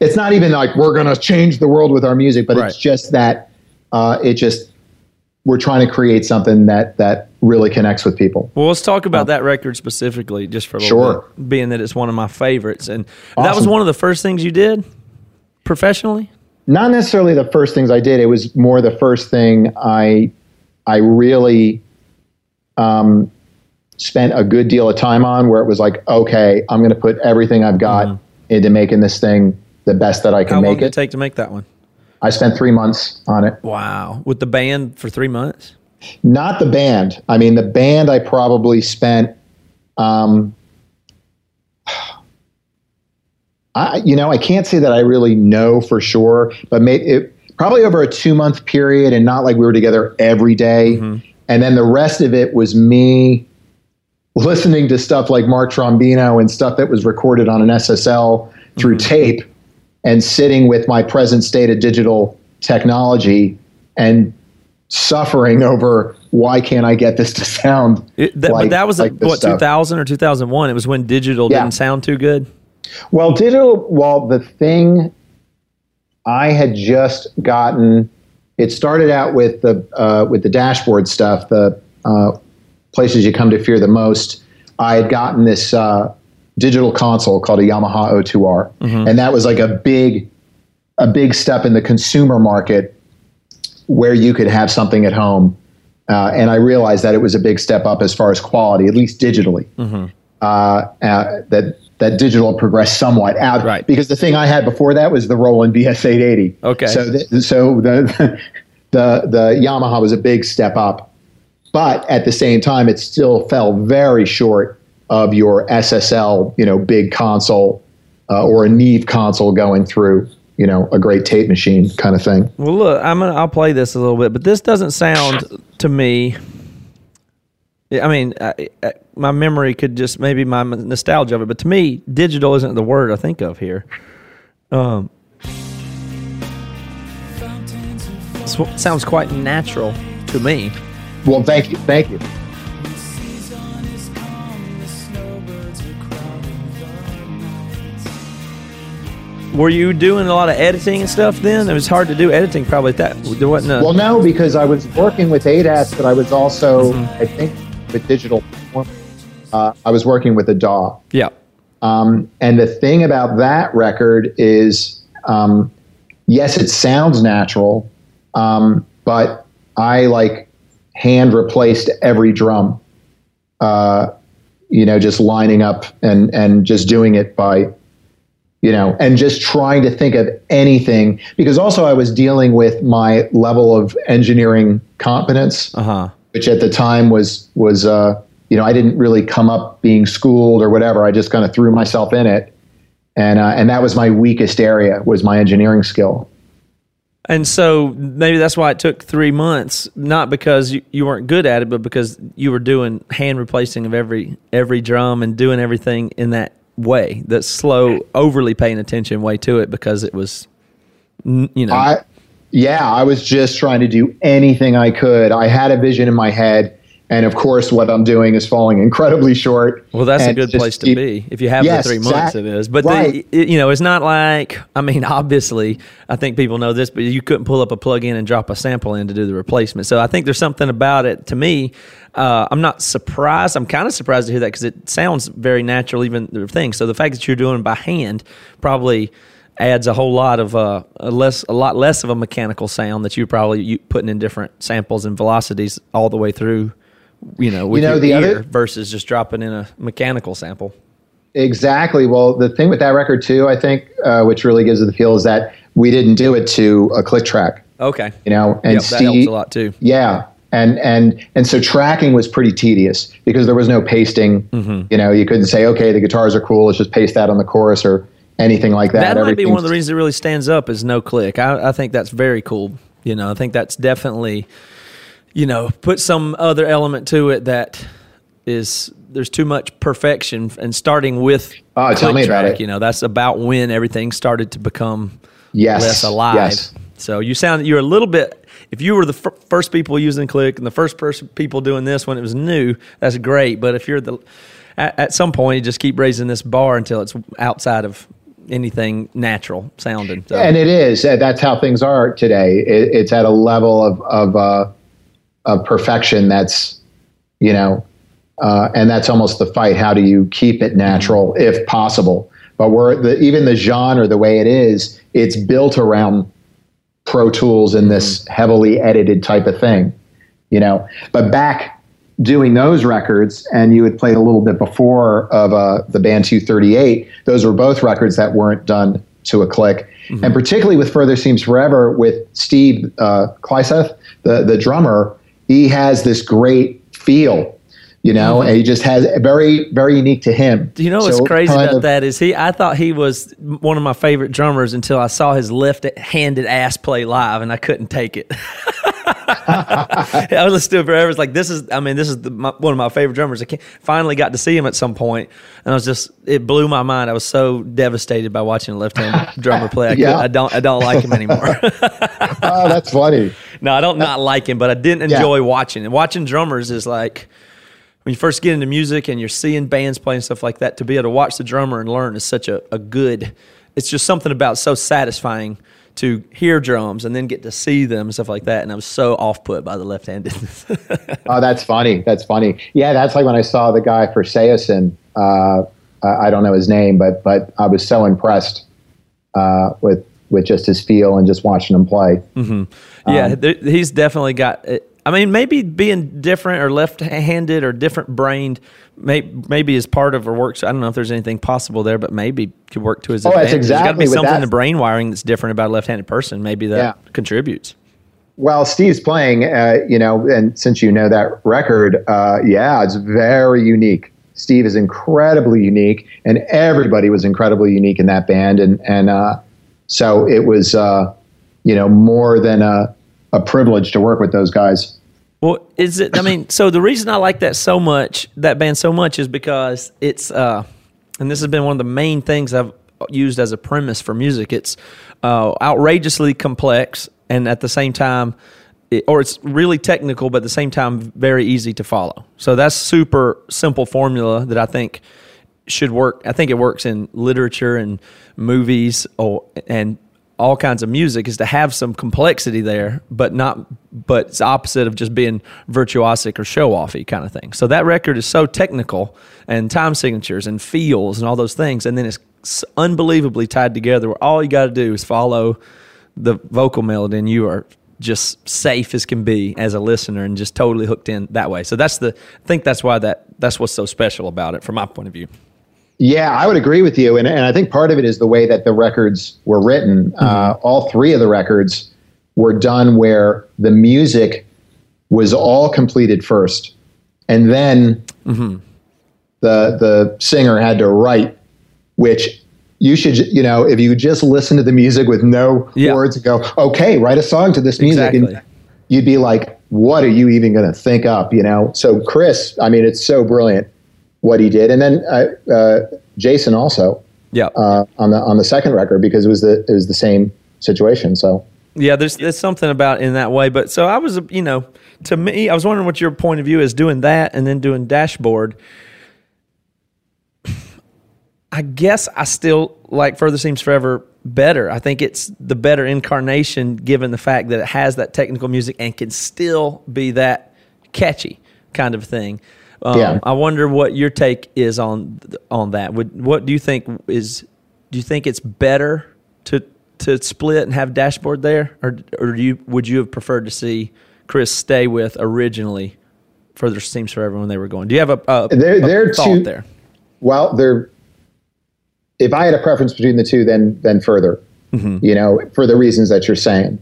F: It's not even like we're going to change the world with our music, but
C: Right.
F: it's just that uh, it just we're trying to create something that that really connects with people.
C: Well, let's talk about that record specifically, just for a little
F: Sure.
C: bit, being that it's one of my favorites, and that was one of the first things you did professionally.
F: Not necessarily the first things I did. It was more the first thing I I really um, spent a good deal of time on, where it was like, okay, I'm going to put everything I've got into making this thing the best that I can
C: How long
F: make
C: did it
F: it.
C: take to make that one?
F: I spent three months on it.
C: Wow, with the band for three months.
F: Not the band. I mean, the band I probably spent. Um, (sighs) I, you know, I can't say that I really know for sure, but may, it, probably over a two month period, and not like we were together every day. And then the rest of it was me listening to stuff like Mark Trombino and stuff that was recorded on an SSL through tape, and sitting with my present state of digital technology and suffering over why can't I get this to sound
C: It, that,
F: like,
C: but that was
F: like
C: what
F: stuff.
C: 2000 or 2001. It was when digital
F: Yeah.
C: didn't sound too good.
F: Well, digital. Well, the thing I had just gotten. It started out with the uh, with the dashboard stuff, the uh, places you come to fear the most. I had gotten this uh, digital console called a Yamaha 02R, and that was like a big a big step in the consumer market where you could have something at home. Uh, and I realized that it was a big step up as far as quality, at least digitally. Uh, uh, that that digital progressed somewhat out,
C: Right.
F: Because the thing I had before that was the Roland VS880.
C: Okay.
F: So the, so the (laughs) the the Yamaha was a big step up, but at the same time, it still fell very short of your SSL, you know, big console uh, or a Neve console going through, you know, a great tape machine kind of thing.
C: Well, look, I'm gonna I'll play this a little bit, but this doesn't sound to me. I mean, I, I, my memory could just maybe my nostalgia of it, but to me, digital isn't the word I think of here. Um, sounds quite natural to me.
F: Well, thank you, thank you.
C: Were you doing a lot of editing and stuff then? It was hard to do editing probably at that. There wasn't a,
F: Well, no, because I was working with ADATs, but I was also, I think, with digital. Uh, I was working with a DAW.
C: yeah.
F: Um, and the thing about that record is, um, yes, it sounds natural, um, but I like hand replaced every drum. Uh, you know, just lining up and and just doing it by, you know, and just trying to think of anything because also I was dealing with my level of engineering competence
C: Uh huh.
F: which at the time was was uh, you know I didn't really come up being schooled or whatever. I just kind of threw myself in it, and uh, and that was my weakest area was my engineering skill.
C: And so maybe that's why it took three months, not because you, you weren't good at it, but because you were doing hand replacing of every every drum and doing everything in that way, that slow, overly paying attention way to it because it was, you know,
F: I yeah, I was just trying to do anything I could. I had a vision in my head, and of course, what I'm doing is falling incredibly short.
C: well, that's a good
F: just
C: place to be if you have
F: Yes,
C: the three months.
F: exact-
C: It is, but
F: right.
C: the, it- you know, it's not like I mean, (laughs) obviously, I think people know this, but you couldn't pull up a plug in and drop a sample in to do the replacement. So I think there's something about it. To me, uh, I'm not surprised. I'm kind of surprised to hear that because it sounds very natural, even the thing. So the fact that you're doing it by hand probably adds a whole lot of uh, a less a lot less of a mechanical sound that you're probably putting in different samples and velocities all the way through. You know, with
F: know,
C: your
F: the
C: ear
F: other-
C: versus just dropping in a mechanical sample.
F: Exactly. Well, the thing with that record too, I think, uh, which really gives it the feel, is that we didn't do it to a click track.
C: Okay.
F: You know, and
C: Yep, that
F: Steve,
C: helps a lot too.
F: Yeah, and and and so tracking was pretty tedious because there was no pasting.
C: Mm-hmm.
F: You know, you couldn't say, okay, the guitars are cool. Let's just paste that on the chorus or anything like that.
C: That might be one of the reasons it really stands up is no click. I, I think that's very cool. You know, I think that's definitely, you know, put some other element to it that is there's too much perfection and starting with
F: Oh, tell me about it.
C: You know, that's about when everything started to become
F: Yes,
C: less alive.
F: yes.
C: So you sound you're a little bit. If you were the fir- first people using click and the first person people doing this when it was new, that's great. But if you're the at, at some point, you just keep raising this bar until it's outside of anything natural sounding. So,
F: And it is. That's how things are today. It, it's at a level of of, uh, of perfection that's, you know, uh, and that's almost the fight. How do you keep it natural, if possible? But we're the, even the genre, the way it is, it's built around Pro Tools and this heavily edited type of thing, you know. But back doing those records, and you had played a little bit before of uh, the band 238. Those were both records that weren't done to a click, and particularly with Further Seems Forever with Steve uh, Kleisath, the the drummer. He has this great feel, you know, mm-hmm. and he just has very very unique to him.
C: Do you know what's
F: So
C: crazy about
F: of-
C: that is he? I thought he was one of my favorite drummers until I saw his left-handed ass play live, and I couldn't take it. (laughs) I was listening to it forever. It's like this is. I mean, this is the, my, one of my favorite drummers. I can't, finally got to see him at some point, and I was just. It blew my mind. I was so devastated by watching a left-handed drummer play. I,
F: Yeah.
C: I don't. I don't like him anymore. (laughs)
F: Oh, that's funny.
C: no, I don't not like him, but I didn't
F: Yeah.
C: enjoy watching. And watching drummers is like when you first get into music and you're seeing bands playing stuff like that. To be able to watch the drummer and learn is such a, a good. It's just something about so satisfying to hear drums and then get to see them and stuff like that. And I was so off put by the left-handedness. (laughs)
F: Oh, that's funny. That's funny. Yeah, that's like when I saw the guy for Saosin. Uh, I don't know his name, but but I was so impressed uh, with with just his feel and just watching him play.
C: yeah, there, he's definitely got. It. I mean, maybe being different or left-handed or different brained, may, maybe is part of or works. I don't know if there's anything possible there, but maybe could work to his
F: Oh, that's
C: advantage. There's got to be
F: exactly
C: something in the brain wiring that's different about a left-handed person. Maybe that
F: Yeah.
C: contributes.
F: Well, Steve's playing, uh, you know, and since you know that record, uh, yeah, it's very unique. Steve is incredibly unique, and everybody was incredibly unique in that band, and and uh, so it was, uh, you know, more than a, a privilege to work with those guys.
C: Well, is it? I mean, so the reason I like that so much, that band so much, is because it's, uh, and this has been one of the main things I've used as a premise for music. It's uh, outrageously complex, and at the same time, it, or it's really technical, but at the same time, very easy to follow. So that's super simple formula that I think should work. I think it works in literature and movies, or and all kinds of music is to have some complexity there, but not, but it's opposite of just being virtuosic or show offy kind of thing. So that record is so technical and time signatures and feels and all those things. And then it's unbelievably tied together where all you got to do is follow the vocal melody and you are just safe as can be as a listener and just totally hooked in that way. So that's the, I think that's why that, that's what's so special about it from my point of view.
F: Yeah, I would agree with you, and and I think part of it is the way that the records were written. Uh, all three of the records were done where the music was all completed first, and then the the singer had to write, which you should you know if you just listen to the music with no
C: Yeah.
F: words and go okay write a song to this music
C: Exactly.
F: and you'd be like what are you even going to think up you know so chris i mean it's so brilliant what he did and then uh, uh, jason also
C: Yeah.
F: uh, on the on the second record because it was the it was the same situation so
C: Yeah, there's there's something about in that way. But so I was, you know, to me, I was wondering what your point of view is doing that and then doing dashboard. I guess I still like Further Seems Forever better. I think it's the better incarnation given the fact that it has that technical music and can still be that catchy kind of thing. Um,
F: Yeah.
C: I wonder what your take is on on that. Would what do you think is? Do you think it's better to to split and have dashboard there, or or do you would you have preferred to see Chris stay with originally for Further Seems for everyone they were going? Do you have a, a,
F: They're-
C: a
F: they're
C: thought
F: two-
C: there?
F: well they're if I had a preference between the two, then then further, you know, for the reasons that you're saying.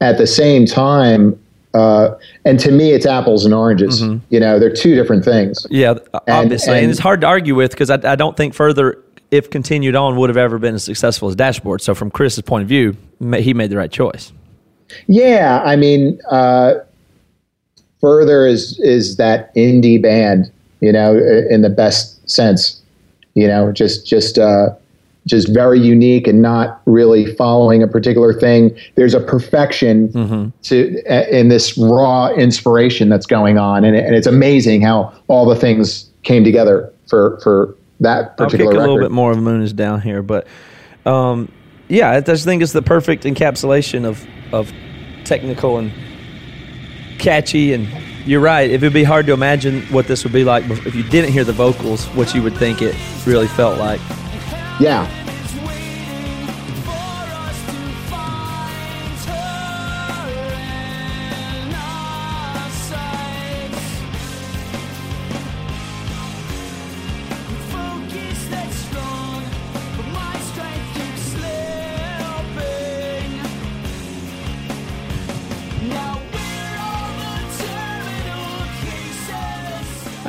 F: At the same time, uh, and to me, it's apples and oranges. You know, they're two different things.
C: Yeah, obviously, and,
F: and-
C: it's hard to argue with because I, I don't think further, if continued on, would have ever been as successful as Dashboard. So, from Chris's point of view, he made the right choice.
F: Yeah, I mean, uh, further is is that indie band, you know, in the best sense, you know, just just uh, just very unique and not really following a particular thing. There's a perfection to uh, in this raw inspiration that's going on, and, it, and it's amazing how all the things came together for for that particular.
C: I'll kick a little bit more of Moon is down here, but um, yeah, I just think it's the perfect encapsulation of of technical and catchy. And you're right; it would be hard to imagine what this would be like if you didn't hear the vocals, what you would think it really felt like.
F: Yeah,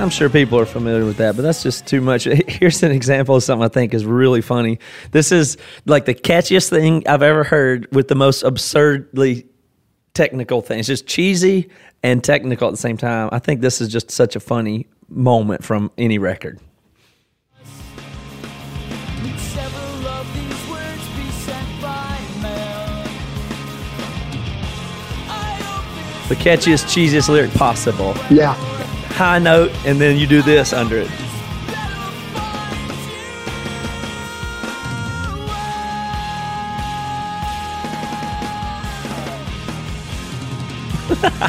C: I'm sure people are familiar with that, but that's just too much. (laughs) Here's an example of something I think is really funny. This is like the catchiest thing I've ever heard with the most absurdly technical thing. It's just cheesy and technical at the same time. I think this is just such a funny moment from any record. The catchiest, cheesiest lyric possible.
F: yeah.
C: High note, and then you do this under it. (laughs)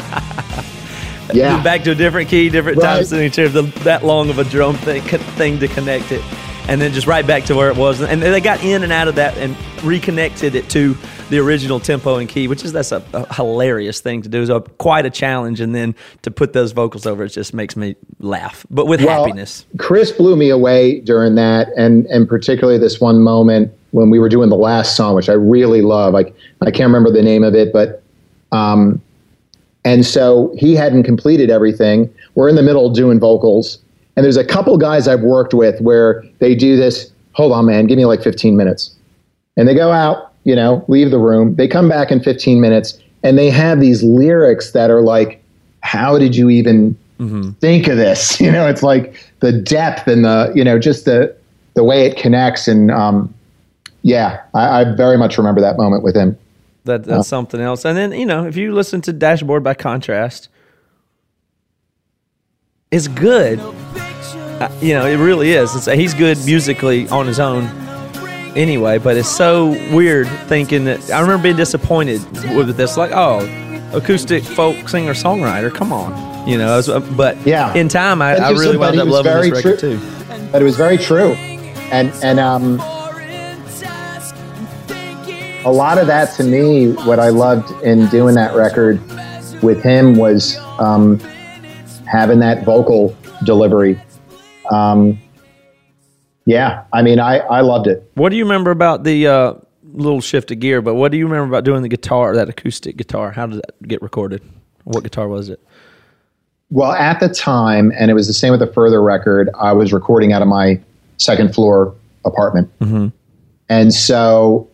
F: Yeah.
C: back to a different key, different time
F: Right.
C: signature, the, that long of a drum thing, thing to connect it, and then just right back to where it was. And they got in and out of that and reconnected it to the original tempo and key, which is that's a, a hilarious thing to do. It's a, quite a challenge, and then to put those vocals over it just makes me laugh, but with
F: Well,
C: happiness.
F: Chris blew me away during that, and and particularly this one moment when we were doing the last song, which I really love. Like I can't remember the name of it, but um, and so he hadn't completed everything. We're in the middle doing vocals, and there's a couple guys I've worked with where they do this. Hold on, man, give me like 15 minutes, and they go out, you know, leave the room. They come back in 15 minutes, and they have these lyrics that are like, "How did you even?" think of this. (laughs) You know, it's like the depth and the you know just the the way it connects and um, yeah, I, I very much remember that moment with him.
C: That, that's something else. And then, you know, if you listen to Dashboard by contrast, it's good. Uh, you know, it really is. It's, he's good musically on his own anyway, but it's so weird thinking that. I remember being disappointed with this. Like, oh, acoustic folk singer songwriter, come on. You know, I was, but
F: Yeah.
C: in time, I, I really wound up loving this record
F: true.
C: too.
F: But it was very true, and and um, a lot of that to me, what I loved in doing that record with him was um, having that vocal delivery. Um, yeah, I mean, I I loved it.
C: What do you remember about the uh, little shift of gear? But what do you remember about doing the guitar, that acoustic guitar? How did that get recorded? What guitar was it?
F: Well, at the time, and it was the same with the further record, I was recording out of my second floor apartment. And so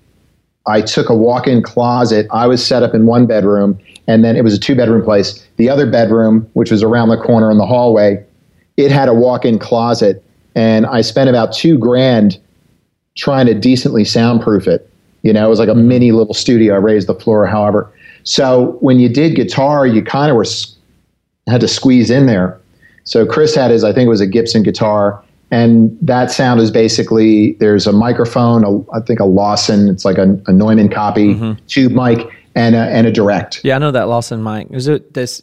F: I took a walk in closet. I was set up in one bedroom, and then it was a two bedroom place. The other bedroom, which was around the corner in the hallway, it had a walk in closet. And I spent about two grand trying to decently soundproof it. You know, it was like a mini little studio. I raised the floor, however. So when you did guitar, you kind of were had to squeeze in there. So Chris had his, I think it was a Gibson guitar, and that sound is basically there's a microphone, a, I think a Lawson, it's like a, a Neumann copy, tube mic, and a, and a direct.
C: Yeah, I know that Lawson mic. Is it this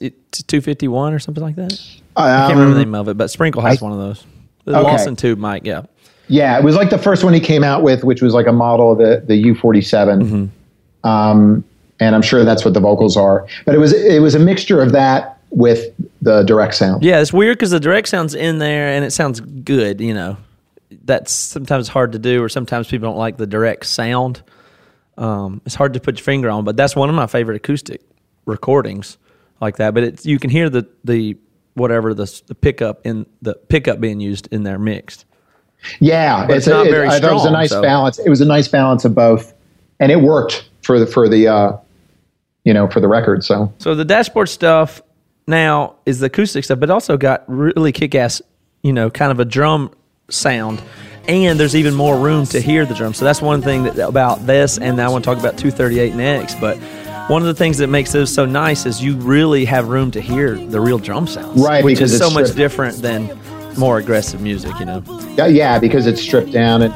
C: two fifty one or something like that? I
F: Um,
C: can't remember the name of it, but Sprinkle has
F: I-
C: one of those. The
F: Okay.
C: Lawson tube mic. Yeah,
F: Yeah, it was like the first one he came out with, which was like a model of the the U47. Um, and I'm sure that's what the vocals are. But it was it was a mixture of that with the direct sound.
C: yeah. It's weird because the direct sounds in there and it sounds good. You know, that's sometimes hard to do, or sometimes people don't like the direct sound. Um, it's hard to put your finger on, but that's one of my favorite acoustic recordings like that. But it's you can hear the the whatever the the pickup in the pickup being used in there mixed.
F: Yeah,
C: But it's not very
F: I thought it was a nice
C: so-
F: balance. It was a nice balance of both, and it worked for the for the uh, you know for the record. So
C: So the dashboard stuff now is the acoustic stuff, but also got really kick ass, you know, kind of a drum sound. And there's even more room to hear the drums. So that's one thing that, about this. And I want to talk about 238 next. But one of the things that makes those so nice is you really have room to hear the real drum sounds.
F: Right,
C: Which is so much
F: stripped-
C: different than more aggressive music, you know.
F: yeah, yeah, because it's stripped down and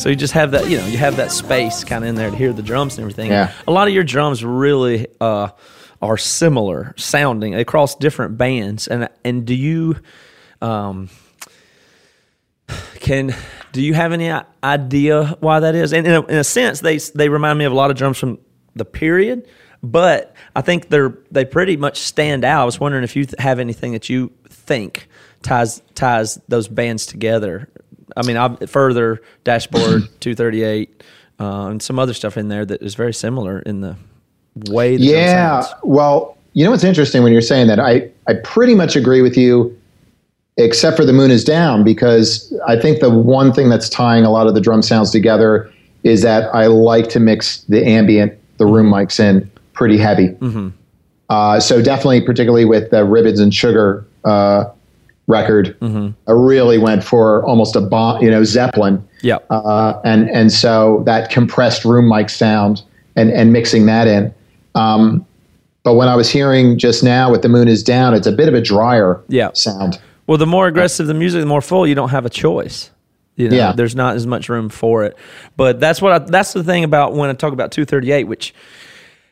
C: So you just have that, you know, you have that space kind of in there to hear the drums and everything.
F: Yeah.
C: A lot of your drums really uh, are similar sounding across different bands. And and do you, um, can do you have any idea why that is? And in a, in a sense, they they remind me of a lot of drums from the period, but I think they're they pretty much stand out. I was wondering if you th- have anything that you think ties ties those bands together. I mean, I've, further dashboard (clears throat) two thirty eight uh, and some other stuff in there that is very similar in the way.
F: Yeah. Well, you know what's interesting when you're saying that? I I pretty much agree with you, except for the moon is down because I think the one thing that's tying a lot of the drum sounds together is that I like to mix the ambient, the room mics in pretty heavy. Uh, so definitely, particularly with the ribbons and sugar uh, record, I really went for almost a bomb, you know, Zeppelin.
C: Yep.
F: Uh, and and so that compressed room mic sound and and mixing that in. Um, but when I was hearing just now with the moon is down, it's a bit of a drier
C: Yeah.
F: sound.
C: Well, the more aggressive the music, the more full. You don't have a choice. You know,
F: Yeah.
C: there's not as much room for it. But that's what I, that's the thing about when I talk about 238, which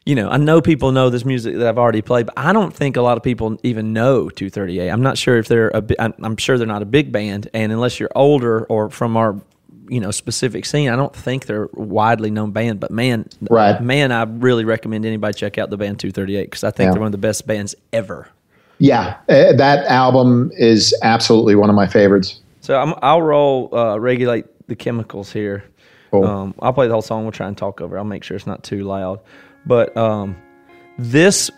C: you know, I know people know this music that I've already played, but I don't think a lot of people even know 238. I'm not sure if they're a I'm sure they're not a big band, and unless you're older or from our you know specific scene, I don't think they're widely known band. But man,
F: Right.
C: man, I really recommend anybody check out the band 238 because I think
F: Yeah.
C: they're one of the best bands ever.
F: Yeah, uh, that album is absolutely one of my favorites.
C: So I'm, I'll roll uh, regulate the chemicals here.
F: Cool.
C: Um, I'll play the whole song. We'll try and talk over. it. I'll make sure it's not too loud. But um, this,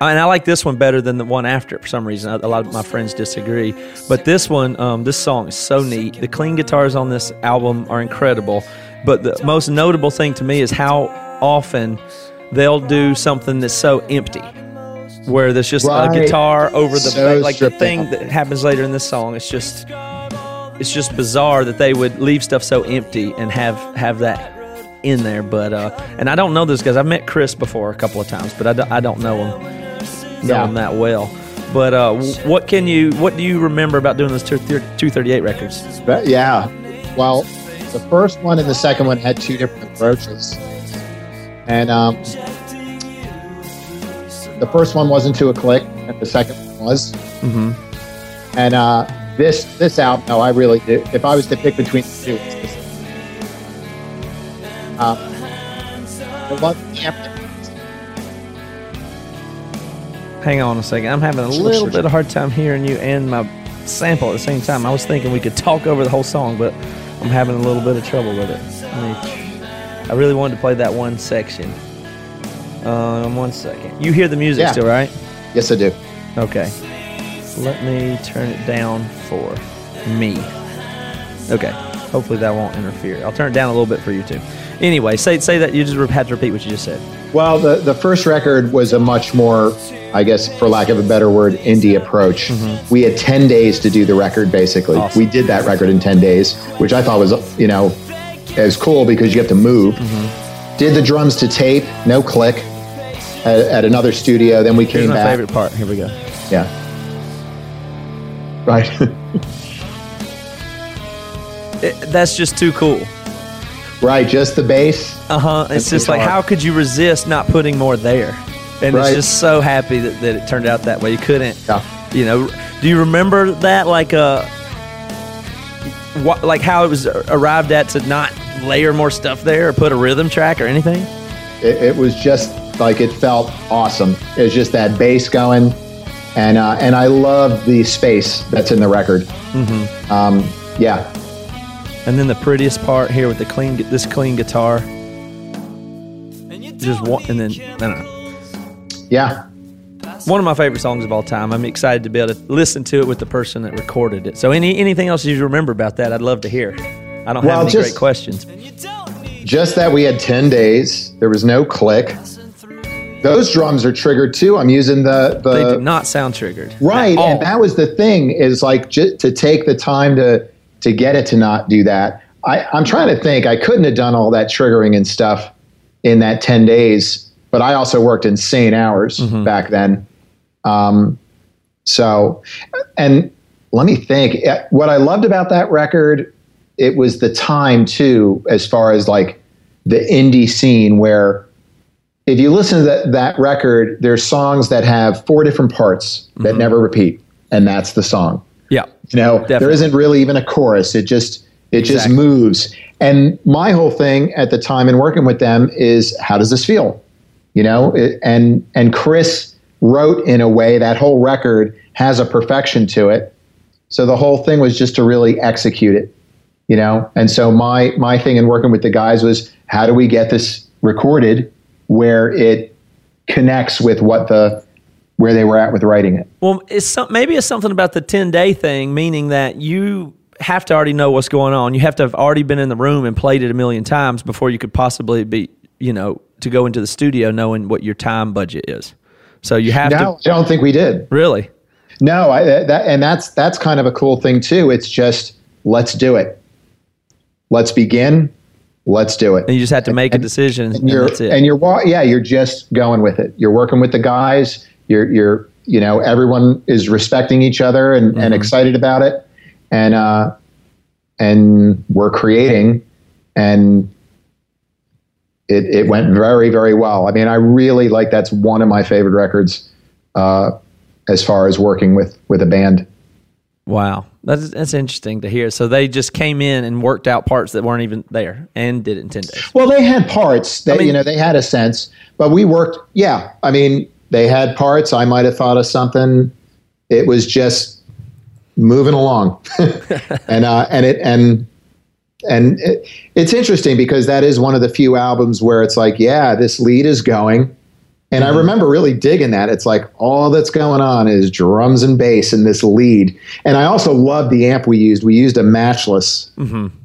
C: and I like this one better than the one after it for some reason. A lot of my friends disagree. But this one, um, this song is so neat. The clean guitars on this album are incredible. But the most notable thing to me is how often they'll do something that's so empty where there's just
F: Right.
C: a guitar over the
F: So
C: like the thing that happens later in this song. It's just it's just bizarre that they would leave stuff so empty and have have that in there. But uh, and I don't know those guys. I've met Chris before a couple of times, but I, don't- I don't know him know
F: Yeah.
C: him that well. But uh, what can you what do you remember about doing those two thirty eight records?
F: But yeah, well, the first one and the second one had two different approaches, and um, the first one wasn't to a click, and the second one was.
C: Mm-hmm.
F: And uh, this this album, no, I really do. If I was to pick between the two, it's this. Uh, I the.
C: Hang on a second. I'm having a little bit of hard time hearing you and my sample at the same time. I was thinking we could talk over the whole song, but I'm having a little bit of trouble with it. Let me- I really wanted to play that one section. Um, one second. You hear the music
F: Yeah.
C: still, right?
F: Yes, I do.
C: Okay. Let me turn it down for me. Okay. Hopefully that won't interfere. I'll turn it down a little bit for you too. Anyway, say say that you just had to repeat what you just said.
F: Well, the, the first record was a much more, I guess, for lack of a better word, indie approach. We had 10 days to do the record, basically.
C: Awesome.
F: We did that record in 10 days, which I thought was, you know, as cool because you have to move. Did the drums to tape, no click, at, at another studio. Then we
C: Here's
F: came
C: my
F: back.
C: favorite part. Here we go.
F: Yeah. Right. (laughs)
C: It- that's just too cool.
F: right. Just the bass.
C: Uh huh. It's just like, how could you resist not putting more there? And
F: Right.
C: it's just so happy that, that it turned out that way. You couldn't,
F: Yeah.
C: you know. Do you remember that? Like, uh, what, like how it was arrived at to not layer more stuff there or put a rhythm track or anything?
F: It, it was just like it felt awesome. It was just that bass going, and uh, and I love the space that's in the record.
C: Mm-hmm.
F: Um, yeah,
C: And then the prettiest part here with the clean, this clean guitar. Just one, and then I don't know.
F: yeah.
C: One of my favorite songs of all time. I'm excited to be able to listen to it with the person that recorded it. So, any anything else you remember about that, I'd love to hear. I don't
F: Well,
C: have any
F: just-
C: great questions.
F: Just that we had ten days. There was no click. Those drums are triggered too. I'm using the the
C: They do not sound triggered.
F: Right, and that was the thing is like j- to take the time to to get it to not do that. I, I'm trying to think. I couldn't have done all that triggering and stuff in that ten days, but I also worked insane hours back then. Um, so, and let me think. Eh, What I loved about that record, it was the time too, as far as like the indie scene where if you listen to that, that record, there's songs that have four different parts that mm-hmm. never repeat, and that's the song.
C: yeah.
F: You know, there
C: Definitely.
F: isn't really even a chorus. It just it just moves. And my whole thing at the time in working with them is how does this feel? You know, it, and and Chris wrote in a way that whole record has a perfection to it. So the whole thing was just to really execute it, you know. And so my my thing in working with the guys was how do we get this recorded where it connects with what the where they were at with writing it.
C: Well, it's some, maybe it's something about the 10 day thing, meaning that you have to already know what's going on. You have to have already been in the room and played it a million times before you could possibly be, you know, to go into the studio knowing what your time budget is. So you have
F: No,
C: to
F: I don't think we did.
C: really.
F: No, I, that, and that's that's kind of a cool thing too. It's just let's do it. Let's begin. Let's do it.
C: And you just have to make a decision, and,
F: and you're
C: that's it.
F: and you're yeah, you're just going with it. You're working with the guys. You're you're you know everyone is respecting each other and,
C: Mm-hmm.
F: and excited about it, and uh, and we're creating, and it it went very very well. I mean, I really like that's one of my favorite records, uh, as far as working with with a band.
C: Wow, that's that's interesting to hear. So they just came in and worked out parts that weren't even there and did it in ten days.
F: Well, they had parts. They,
C: mean-
F: you know, they had a sense, but we worked. Yeah, I mean, they had parts. I might have thought of something. It was just moving along, (laughs) and uh, and it and and it, it's interesting because that is one of the few albums where it's like, yeah, this lead is going. And I remember really digging that. It's like all that's going on is drums and bass in this lead. And I also love the amp we used. We used a matchless,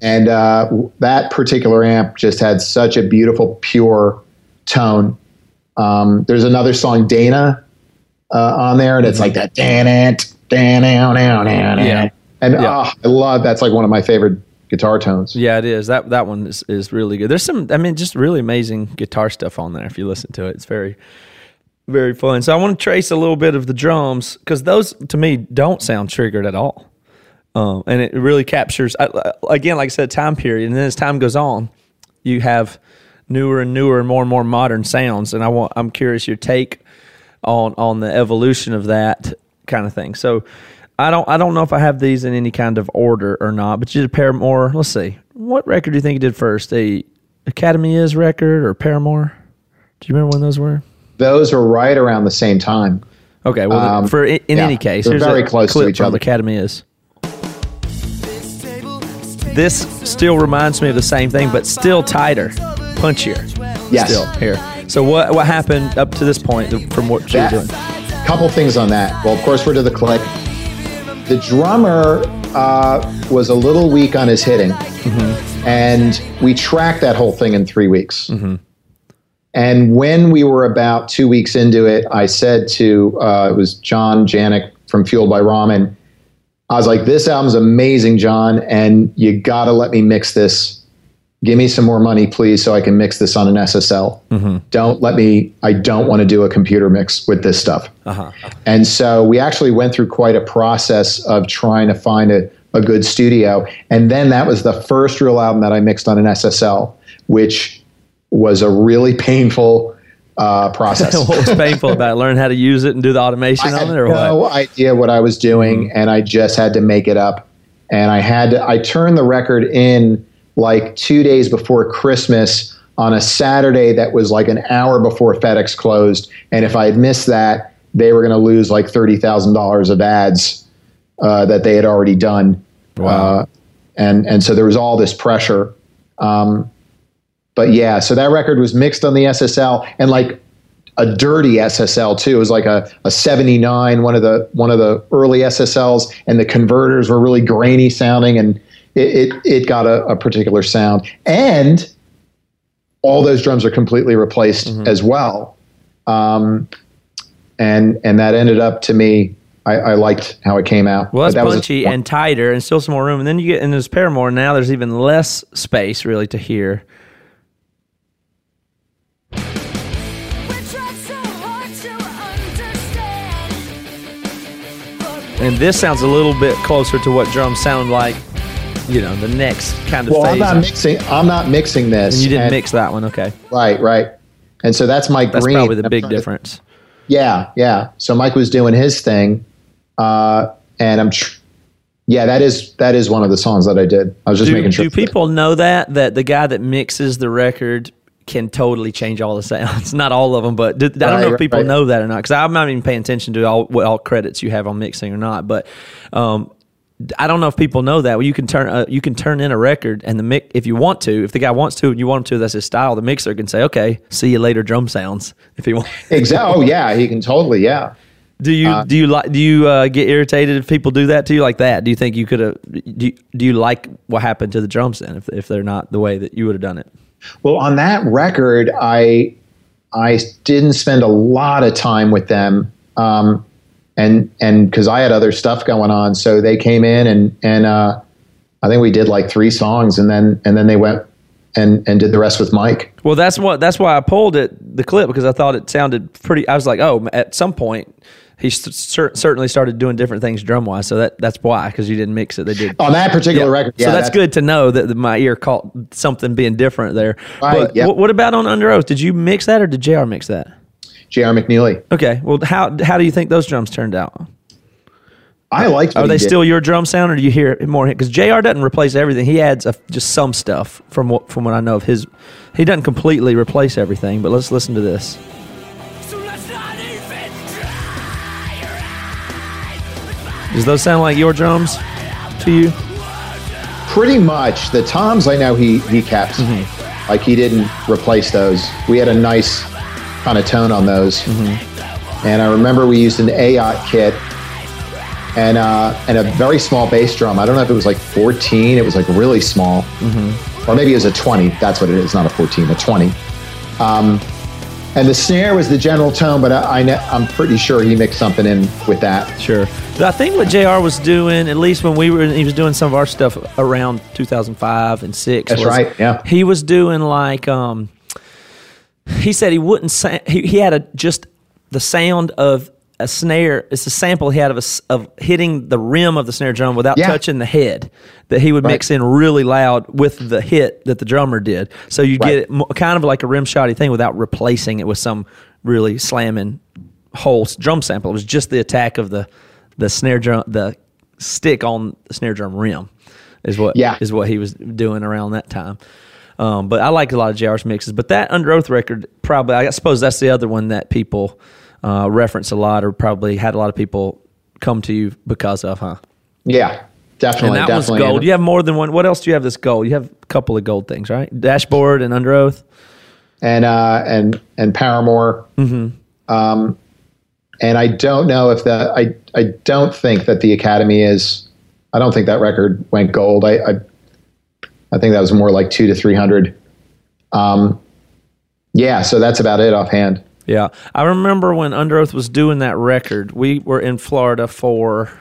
F: and uh, that particular amp just had such a beautiful, pure tone. Um, there's another song, Dana, uh, on there, and it's like that, dan it, dan down, down, down,
C: Yeah.
F: And
C: Yeah.
F: oh, I love that's like one of my favorite guitar tones.
C: Yeah, it is. That that one is, is really good. There's some I mean just really amazing guitar stuff on there if you listen to it. It's very very fun. So I want to trace a little bit of the drums cuz those to me don't sound triggered at all. Um, and it really captures again like I said time period and then as time goes on you have newer and newer and more and more modern sounds and I want I'm curious your take on on the evolution of that kind of thing. So I don't I don't know if I have these in any kind of order or not, but you did Paramore. Let's see. What record do you think you did first? A Academy is record or Paramore? Do you remember when those were?
F: Those were right around the same time.
C: Okay, well
F: Um,
C: for in, in
F: yeah,
C: any case,
F: they're very close to each other.
C: Academy is. This still reminds me of the same thing, but still tighter, punchier.
F: Yes.
C: Still here. So what what happened up to this point from what you were
F: That-
C: doing?
F: Couple things on that. Well, of course, we're to the click. The drummer uh, was a little weak on his hitting, and we tracked that whole thing in three weeks. And when we were about two weeks into it, I said to uh, it was John Janick from Fueled by Ramen. I was like, "This album's amazing, John, and you got to let me mix this. Give me some more money, please, so I can mix this on an SSL. Mm-hmm. Don't let me. I don't want to do a computer mix with this stuff." Uh-huh. And so we actually went through quite a process of trying to find a, a good studio. And then that was the first real album that I mixed on an SSL, which was a really painful uh, process. (laughs)
C: what was painful about it? Learn how to use it and do the automation
F: I
C: on
F: had
C: it, or
F: no
C: what?
F: idea what I was doing, mm-hmm. and I just had to make it up. And I had to, I turned the record in like two days before Christmas on a Saturday that was like an hour before FedEx closed. And if I had missed that, they were going to lose like thirty thousand dollars of ads uh, that they had already done, uh, and and so there was all this pressure. Um, but yeah, so that record was mixed on the SSL and like a dirty SSL too. It was like a, a 79, one of the one of the early SSLs, and the converters were really grainy sounding, and it it, it got a, a particular sound. And all those drums are completely replaced as well. Um, and and that ended up to me. I, I liked how it came out.
C: Well,
F: that was a-
C: punchy and tighter, and still some more room. And then you get in this Paramore. Now there's even less space really to hear. And this sounds a little bit closer to what drums sound like. You know, the next kind of
F: well, I'm not mixing. I'm not mixing this.
C: and you didn't
F: and-
C: mix that one, okay?
F: Right, right. And so that's Mike
C: That's
F: Green.
C: probably the big
F: trying to-
C: difference.
F: Yeah, yeah. So Mike was doing his thing, uh, and I'm. Tr- yeah, that is that is one of the songs that I did. I was just
C: do,
F: making sure.
C: do people know that that the guy that mixes the record can totally change all the sounds? (laughs) Not all of them, but I don't
F: Right,
C: know if people
F: right.
C: know that or not because I'm not even paying attention to all what all credits you have on mixing or not. But um, I don't know if people know that. Well, you can turn uh, you can turn in a record and the mix if you want to. If the guy wants to and you want him to, that's his style. The mixer can say, "Okay, see you later." Drum sounds (laughs) if he wants.
F: Exactly. Oh yeah, he can totally. Yeah.
C: Do you do you like do you uh, get irritated if people do that to you like that? Do you think you could have? Do you, do you like what happened to the drums then if if they're not the way that you would have done it?
F: Well, on that record, I I didn't spend a lot of time with them, um, and and because I had other stuff going on, so they came in and and uh, I think we did like three songs, and then and then they went and and did the rest with Mike.
C: Well, that's what that's why I pulled it the clip because I thought it sounded pretty. I was like, oh, at some point he cer- certainly started doing different things drum wise. So that that's why because you didn't mix it. They did.
F: On that particular record, yeah,
C: so that's, good to know that my ear caught something being different there.
F: Right,
C: But
F: yeah.
C: what, what about on Under Oath? Did you mix that or did J.R. mix that?
F: J.R. McNeely.
C: Okay. Well, how how do you think those drums turned out?
F: I liked.
C: Are
F: he
C: they still your drum sound, or do you hear it more? Because J.R. doesn't replace everything. He adds a, just some stuff from what from what I know of his. He doesn't completely replace everything. But let's listen to this. Does those sound like your drums to you?
F: Pretty much the toms I know he he kept.
C: Mm-hmm.
F: Like he didn't replace those. We had a nice kind of tone on those.
C: Mm-hmm.
F: And I remember we used an AOT kit and uh, and a very small bass drum. I don't know if it was like 14. It was like really small,
C: Mm-hmm.
F: or maybe it was a 20. That's what it is. Not a 14, a 20. Um, and the snare was the general tone, but I, I'm pretty sure he mixed something in with that.
C: Sure. But I think what J.R. was doing, at least when we were, he was doing some of our stuff around 2005 and six.
F: That's right, yeah.
C: He was doing like, um, he said he wouldn't. Sa- he, he had a just the sound of a snare. It's a sample he had of a of hitting the rim of the snare drum without
F: Yeah.
C: touching the head. That he would
F: Right.
C: mix in really loud with the hit that the drummer did. So you
F: Right.
C: get it kind of like a rim shotty thing without replacing it with some really slamming whole drum sample. It was just the attack of the the snare drum, the stick on the snare drum rim, is what
F: Yeah.
C: is what he was doing around that time. Um, but I like a lot of JR's mixes. But that Under Oath record, probably I suppose that's the other one that people uh, reference a lot, or probably had a lot of people come to you because of, huh?
F: Yeah, definitely.
C: And that was
F: definitely.
C: gold. You have more than one. What else do you have? This gold. You have a couple of gold things, right? Dashboard and Under Oath.
F: and uh, and and Paramore. Um, and I don't know if that. I I don't think that the Academy is. I don't think that record went gold. I I, I think that was more like two to three hundred. Um, yeah, so that's about it offhand.
C: Yeah, I remember when Under Oath was doing that record. We were in Florida for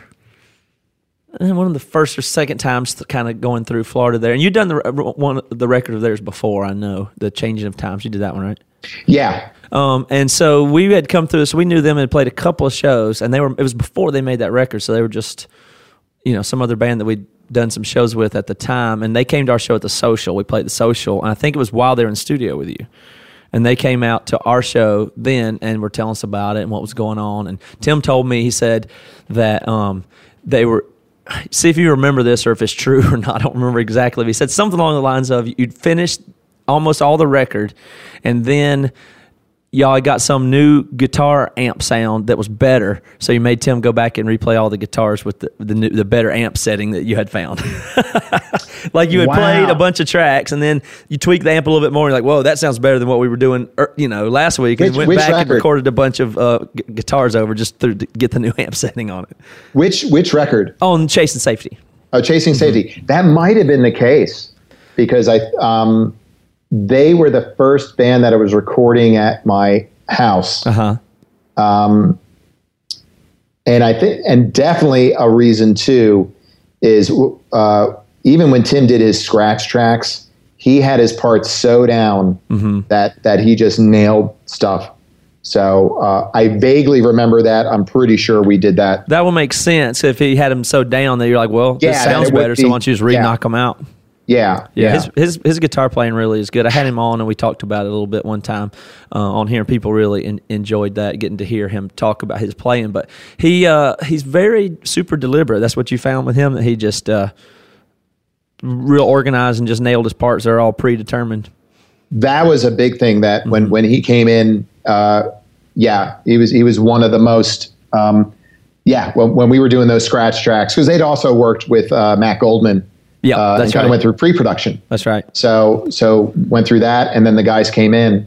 C: one of the first or second times to kind of going through Florida there. And you'd done the one the record of theirs before. I know the changing of times. You did that one, right?
F: Yeah,
C: Um, and so we had come through. So we knew them and played a couple of shows, and they were. It was before they made that record, so they were just, you know, some other band that we'd done some shows with at the time, and they came to our show at the Social. We played the Social, and I think it was while they were in studio with you. And they came out to our show then and were telling us about it and what was going on. And Tim told me he said that um, they were. See if you remember this or if it's true or not. I don't remember exactly. But he said something along the lines of you'd finished almost all the record, and then y'all had got some new guitar amp sound that was better. So you made Tim go back and replay all the guitars with the the, new, the better amp setting that you had found. (laughs) like you had
F: Wow.
C: played a bunch of tracks and then you tweaked the amp a little bit more. And you're like, whoa, that sounds better than what we were doing, er, you know, last week. and
F: Which-
C: went
F: which
C: back and recorded a bunch of uh, gu- guitars over just to get the new (laughs) amp setting on it.
F: Which which record?
C: On Chase and Safety.
F: Oh, Chasing Safety. That might have been the case because I um, they were the first band that I was recording at my house,
C: Uh huh.
F: and I think and definitely a reason too is uh, even when Tim did his scratch tracks, he had his parts so down that that he just nailed stuff. So uh, I vaguely remember that. I'm pretty sure we did that.
C: That would make sense if he had him so down that you're like, well,
F: Yeah,
C: this sounds better, so why don't you just re
F: yeah.
C: knock them out?
F: Yeah,
C: Yeah, His, his his guitar playing really is good. I had him on and we talked about it a little bit one time uh, on here. and People really en- enjoyed that, getting to hear him talk about his playing. But he uh, he's very super deliberate. That's what you found with him. That he just uh, real organized and just nailed his parts. They're all predetermined.
F: that was a big thing that
C: Mm-hmm.
F: when when he came in uh, yeah he was he was one of the most um, yeah when, when we were doing those scratch tracks because they'd also worked with uh, matt goldman
C: Yeah,
F: uh,
C: that's
F: and kind
C: right.
F: of went through pre-production
C: That's right.
F: so so went through that and then the guys came in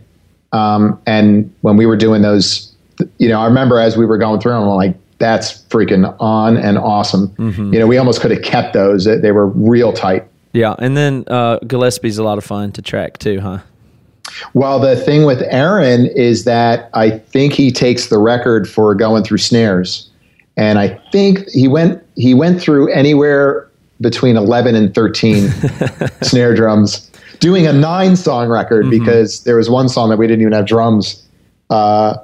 F: um, and when we were doing those you know i remember as we were going through them I'm like that's freaking on and awesome
C: Mm-hmm.
F: you know we almost could have kept those they they were real tight
C: Yeah, and then uh, Gillespie's a lot of fun to track too, huh?
F: Well, the thing with Aaron is that I think he takes the record for going through snares, and I think he went he went through anywhere between eleven and thirteen (laughs) snare drums, doing a nine song record because there was one song that we didn't even have drums, uh,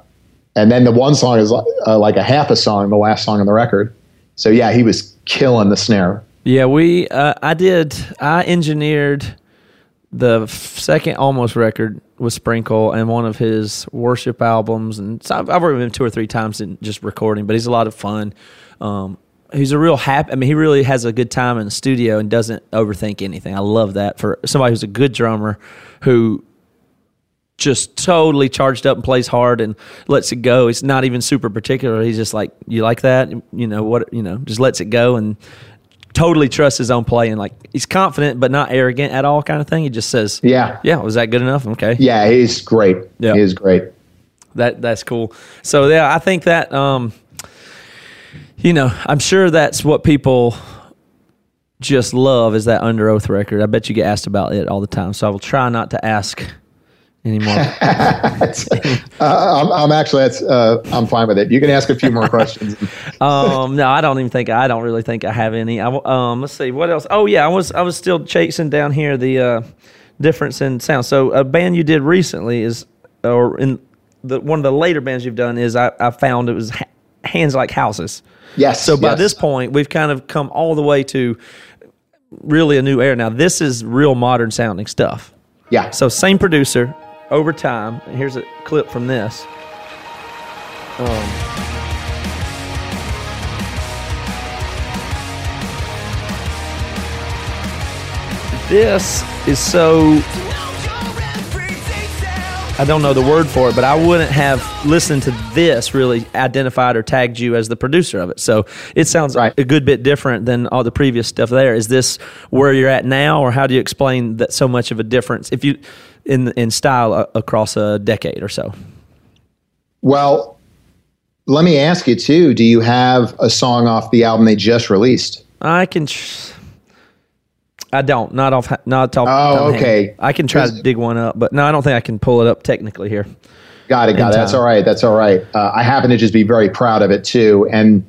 F: and then the one song is uh, like a half a song, the last song on the record. So yeah, he was killing the snare.
C: Yeah, we. Uh, I did. I engineered the second almost record with Sprinkle and one of his worship albums, and so I've, I've worked with him two or three times in just recording. But he's a lot of fun. Um, he's a real happy. I mean, he really has a good time in the studio and doesn't overthink anything. I love that for somebody who's a good drummer who just totally charged up and plays hard and lets it go. It's not even super particular. He's just like, you like that? You know what? You know, just lets it go and totally trusts his own play and like he's confident but not arrogant at all, kind of thing. He just says,
F: Yeah,
C: yeah, was that good enough? Okay,
F: yeah, he's great.
C: Yeah.
F: he's great.
C: that that's cool. So yeah, I think that um, you know, I'm sure that's what people just love is that under oath record. I bet you get asked about it all the time. So I will try not to ask anymore. (laughs)
F: uh, I'm, I'm actually that's uh, I'm fine with it. You can ask a few more questions. (laughs)
C: um, no, I don't even think I don't really think I have any. I, um, let's see what else. Oh yeah, I was I was still chasing down here the uh, difference in sound. So a band you did recently is, or in the one of the later bands you've done is I, I found it was hands like houses.
F: Yes.
C: So by
F: yes.
C: this point, we've kind of come all the way to really a new era. Now this is real modern sounding stuff.
F: yeah.
C: So same producer over time. And here's a clip from this. Um, this is so. I don't know the word for it, but I wouldn't have listened to this really identified or tagged you as the producer of it. So it sounds
F: Right.
C: a good bit different than all the previous stuff there. Is this where you're at now, or how do you explain that so much of a difference if you in in style uh, across a decade or so?
F: Well, let me ask you too. Do you have a song off the album they just released?
C: I can. Tr- I don't. Not off. Not off.
F: Oh,
C: of hand.
F: okay.
C: I can try to dig one up, but no, I don't think I can pull it up technically here.
F: Got it. Got it. That's all right. That's all right. Uh, I happen to just be very proud of it too, and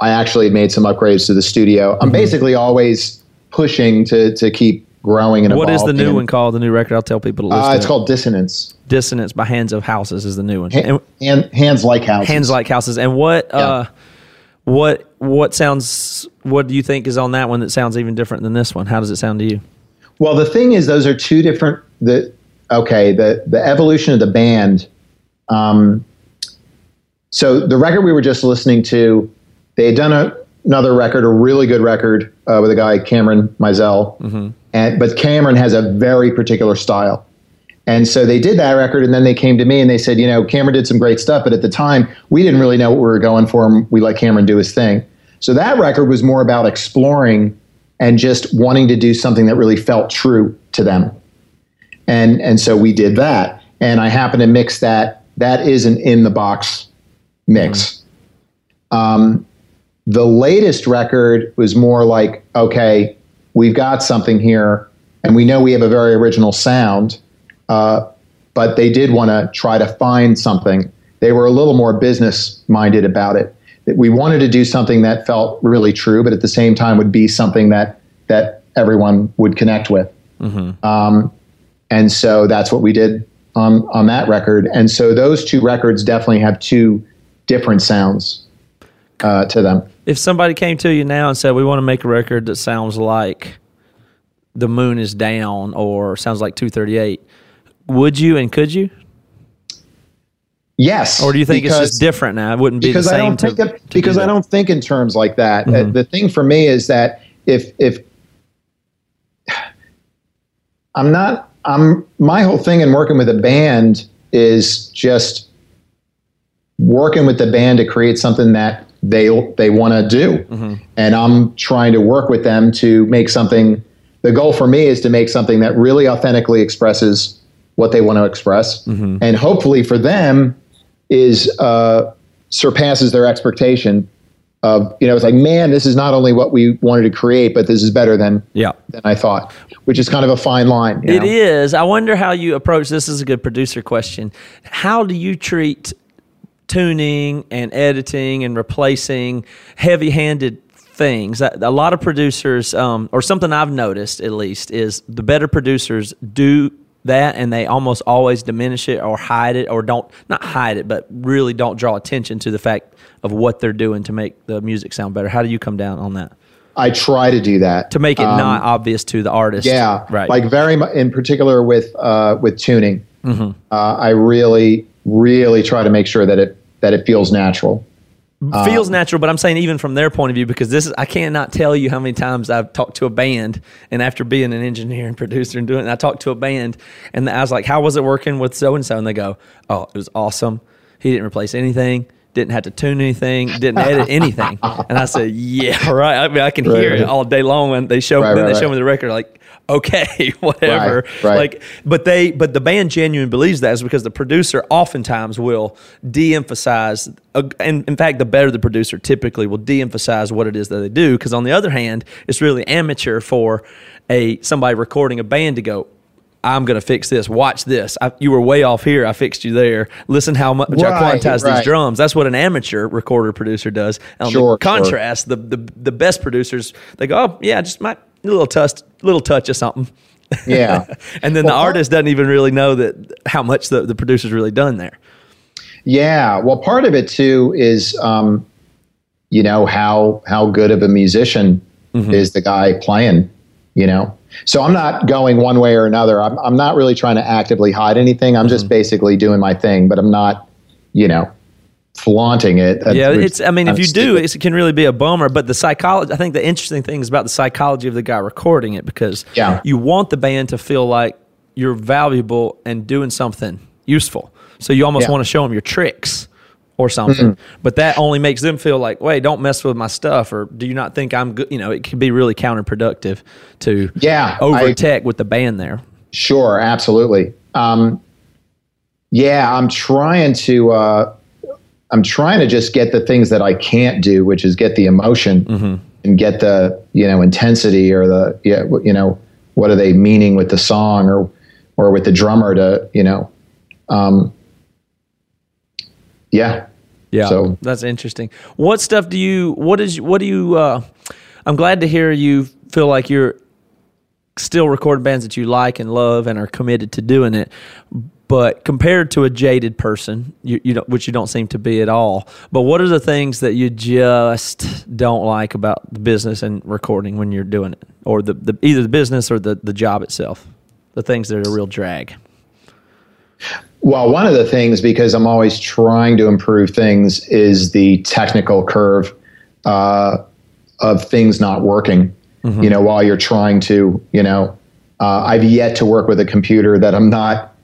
F: I actually made some upgrades to the studio.
C: Mm-hmm.
F: I'm basically always pushing to to keep growing and
C: What is the new
F: And,
C: one called? The new record? I'll tell people to listen.
F: Uh,
C: to
F: it's
C: it.
F: called Dissonance.
C: Dissonance by Hands of Houses is the new one.
F: Ha-
C: And-
F: hands like houses.
C: hands like houses. And what uh, what what sounds? What do you think is on that one that sounds even different than this one? How does it sound to you?
F: Well, the thing is, those are two different. The okay, the the evolution of the band. Um, so the record we were just listening to, they had done a, another record, a really good record uh, with a guy Cameron Mizell, and but Cameron has a very particular style, And so they did that record, and then they came to me and they said, you know, Cameron did some great stuff, but at the time we didn't really know what we were going for. And we let Cameron do his thing. So that record was more about exploring and just wanting to do something that really felt true to them. And and so we did that. And I happen to mix that. That is an in the box mix. Um, the latest record was more like, okay, we've got something here, and we know we have a very original sound, uh, but they did want to try to find something. They were a little more business minded about it. We wanted to do something that felt really true, but at the same time would be something that that everyone would connect with. Um, and so that's what we did on on that record. And so those two records definitely have two different sounds uh, to them.
C: If somebody came to you now and said, "We want to make a record that sounds like the moon is down or sounds like 238," would you and could you?
F: Yes.
C: Or do you think it's just different now? It wouldn't be
F: because
C: the
F: I don't
C: to,
F: think
C: to do
F: because I don't think in terms like that. Uh,
C: Mhm.
F: the thing for me is that if if I'm not I'm my whole thing in working with a band is just working with the band to create something that they they want to do,
C: Mm-hmm.
F: and I'm trying to work with them to make something. The goal for me is to make something that really authentically expresses what they want to express,
C: Mm-hmm.
F: and hopefully for them is uh, surpasses their expectation of you know it's like man this is not only what we wanted to create but this is better than
C: Yeah.
F: than I thought which is kind of a fine line you
C: It
F: know?
C: is. I wonder how you approach this. Is a good producer question. How do you treat tuning and editing and replacing heavy-handed things? A a lot of producers, um, or something I've noticed at least, is the better producers do that and they almost always diminish it or hide it or don't not hide it but really don't draw attention to the fact of what they're doing to make the music sound better. How do you come down on that?
F: I try to do that
C: to make it
F: Um,
C: not obvious to the artist.
F: Yeah,
C: right.
F: Like very much in particular with uh, with tuning,
C: Mm-hmm.
F: uh, I really really try to make sure that it that it feels natural.
C: Feels um, natural, but I'm saying even from their point of view, because this is I cannot tell you how many times I've talked to a band, and after being an engineer and producer and doing it, I talked to a band, and I was like, "How was it working with so and so?" And they go, "Oh, it was awesome. He didn't replace anything." Didn't have to tune anything, didn't edit (laughs) anything, and I said, "Yeah, right." I mean, I can hear
F: Right.
C: it all day long when they show
F: Right,
C: then
F: right,
C: they show me the record. Like, okay, (laughs) whatever.
F: Right, right.
C: Like, but they but the band genuinely believes that is because the producer oftentimes will de-emphasize uh, and in fact the better the producer typically will de-emphasize what it is that they do because on the other hand it's really amateur for a somebody recording a band to go I'm going to fix this. Watch this. I, you were way off here. I fixed you there. Listen how much I
F: Right,
C: quantize these drums. That's what an amateur recorder producer does. On
F: Sure,
C: the contrast, the, the the best producers they go, oh yeah, just my little touch, little touch of something.
F: Yeah. (laughs)
C: and then
F: Well,
C: the artist doesn't even really know that how much the, the producer's really done there.
F: Yeah, well, part of it too is, um, you know, how how good of a musician
C: Mm-hmm.
F: is the guy playing. You know, so I'm not going one way or another. I'm I'm not really trying to actively hide anything. I'm
C: Mm-hmm.
F: just basically doing my thing, but I'm not, you know, flaunting it. That
C: Yeah, it's. I mean, if you do, it can really be a bummer. But the psychology, I think, the interesting thing is about the psychology of the guy recording it because
F: Yeah.
C: you want the band to feel like you're valuable and doing something useful. So you almost
F: Yeah.
C: want to show them your tricks or something.
F: Mm-hmm.
C: But that only makes them feel like, wait, don't mess with my stuff, or do you not think I'm good? You know, it can be really counterproductive to
F: Yeah,
C: over tech with the band there.
F: Sure, absolutely. Um, yeah, I'm trying to. Uh, I'm trying to just get the things that I can't do, which is get the emotion
C: Mm-hmm.
F: and get the you know intensity or the yeah you know what are they meaning with the song or or with the drummer to you know um, yeah
C: Yeah,
F: So-
C: that's interesting. What stuff do you? What is? What do you? Uh, I'm glad to hear you feel like you're still recording bands that you like and love and are committed to doing it. But compared to a jaded person, you, you don't, which you don't seem to be at all. But what are the things that you just don't like about the business and recording when you're doing it, or the, the either the business or the the job itself? The things that are a real drag.
F: Well, one of the things, because I'm always trying to improve things, is the technical curve uh, of things not working.
C: Mm-hmm.
F: You know, while you're trying to, you know, uh, I've yet to work with a computer that I'm not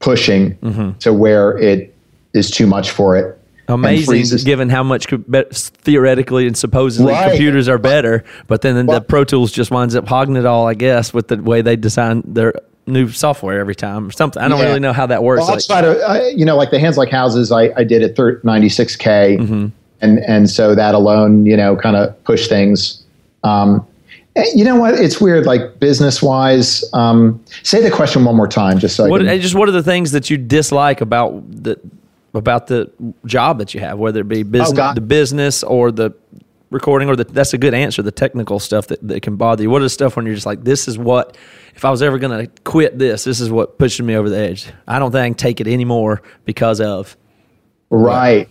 F: pushing to where it is too much for it.
C: Amazing, given how much theoretically and supposedly
F: Right.
C: computers are better, but then the Pro Tools just winds up hogging it all, I guess, with the way they design their new software every time or something. I don't
F: Yeah.
C: really know how that works.
F: Well,
C: Like-
F: of uh, you know, like the hands like houses, I, I did at 96k,
C: Mm-hmm.
F: and and so that alone, you know, kind of pushed things. Um, you know what? It's weird. Like business wise, um, say the question one more time, just so I
C: What
F: can-
C: just what are the things that you dislike about the about the job that you have, whether it be business,
F: God.
C: the business or the recording, or the that's a good answer. The technical stuff that, that can bother you. What is the stuff when you're just like, this is what if I was ever going to quit this, this is what pushes me over the edge. I don't think I can take it anymore because of.
F: Right.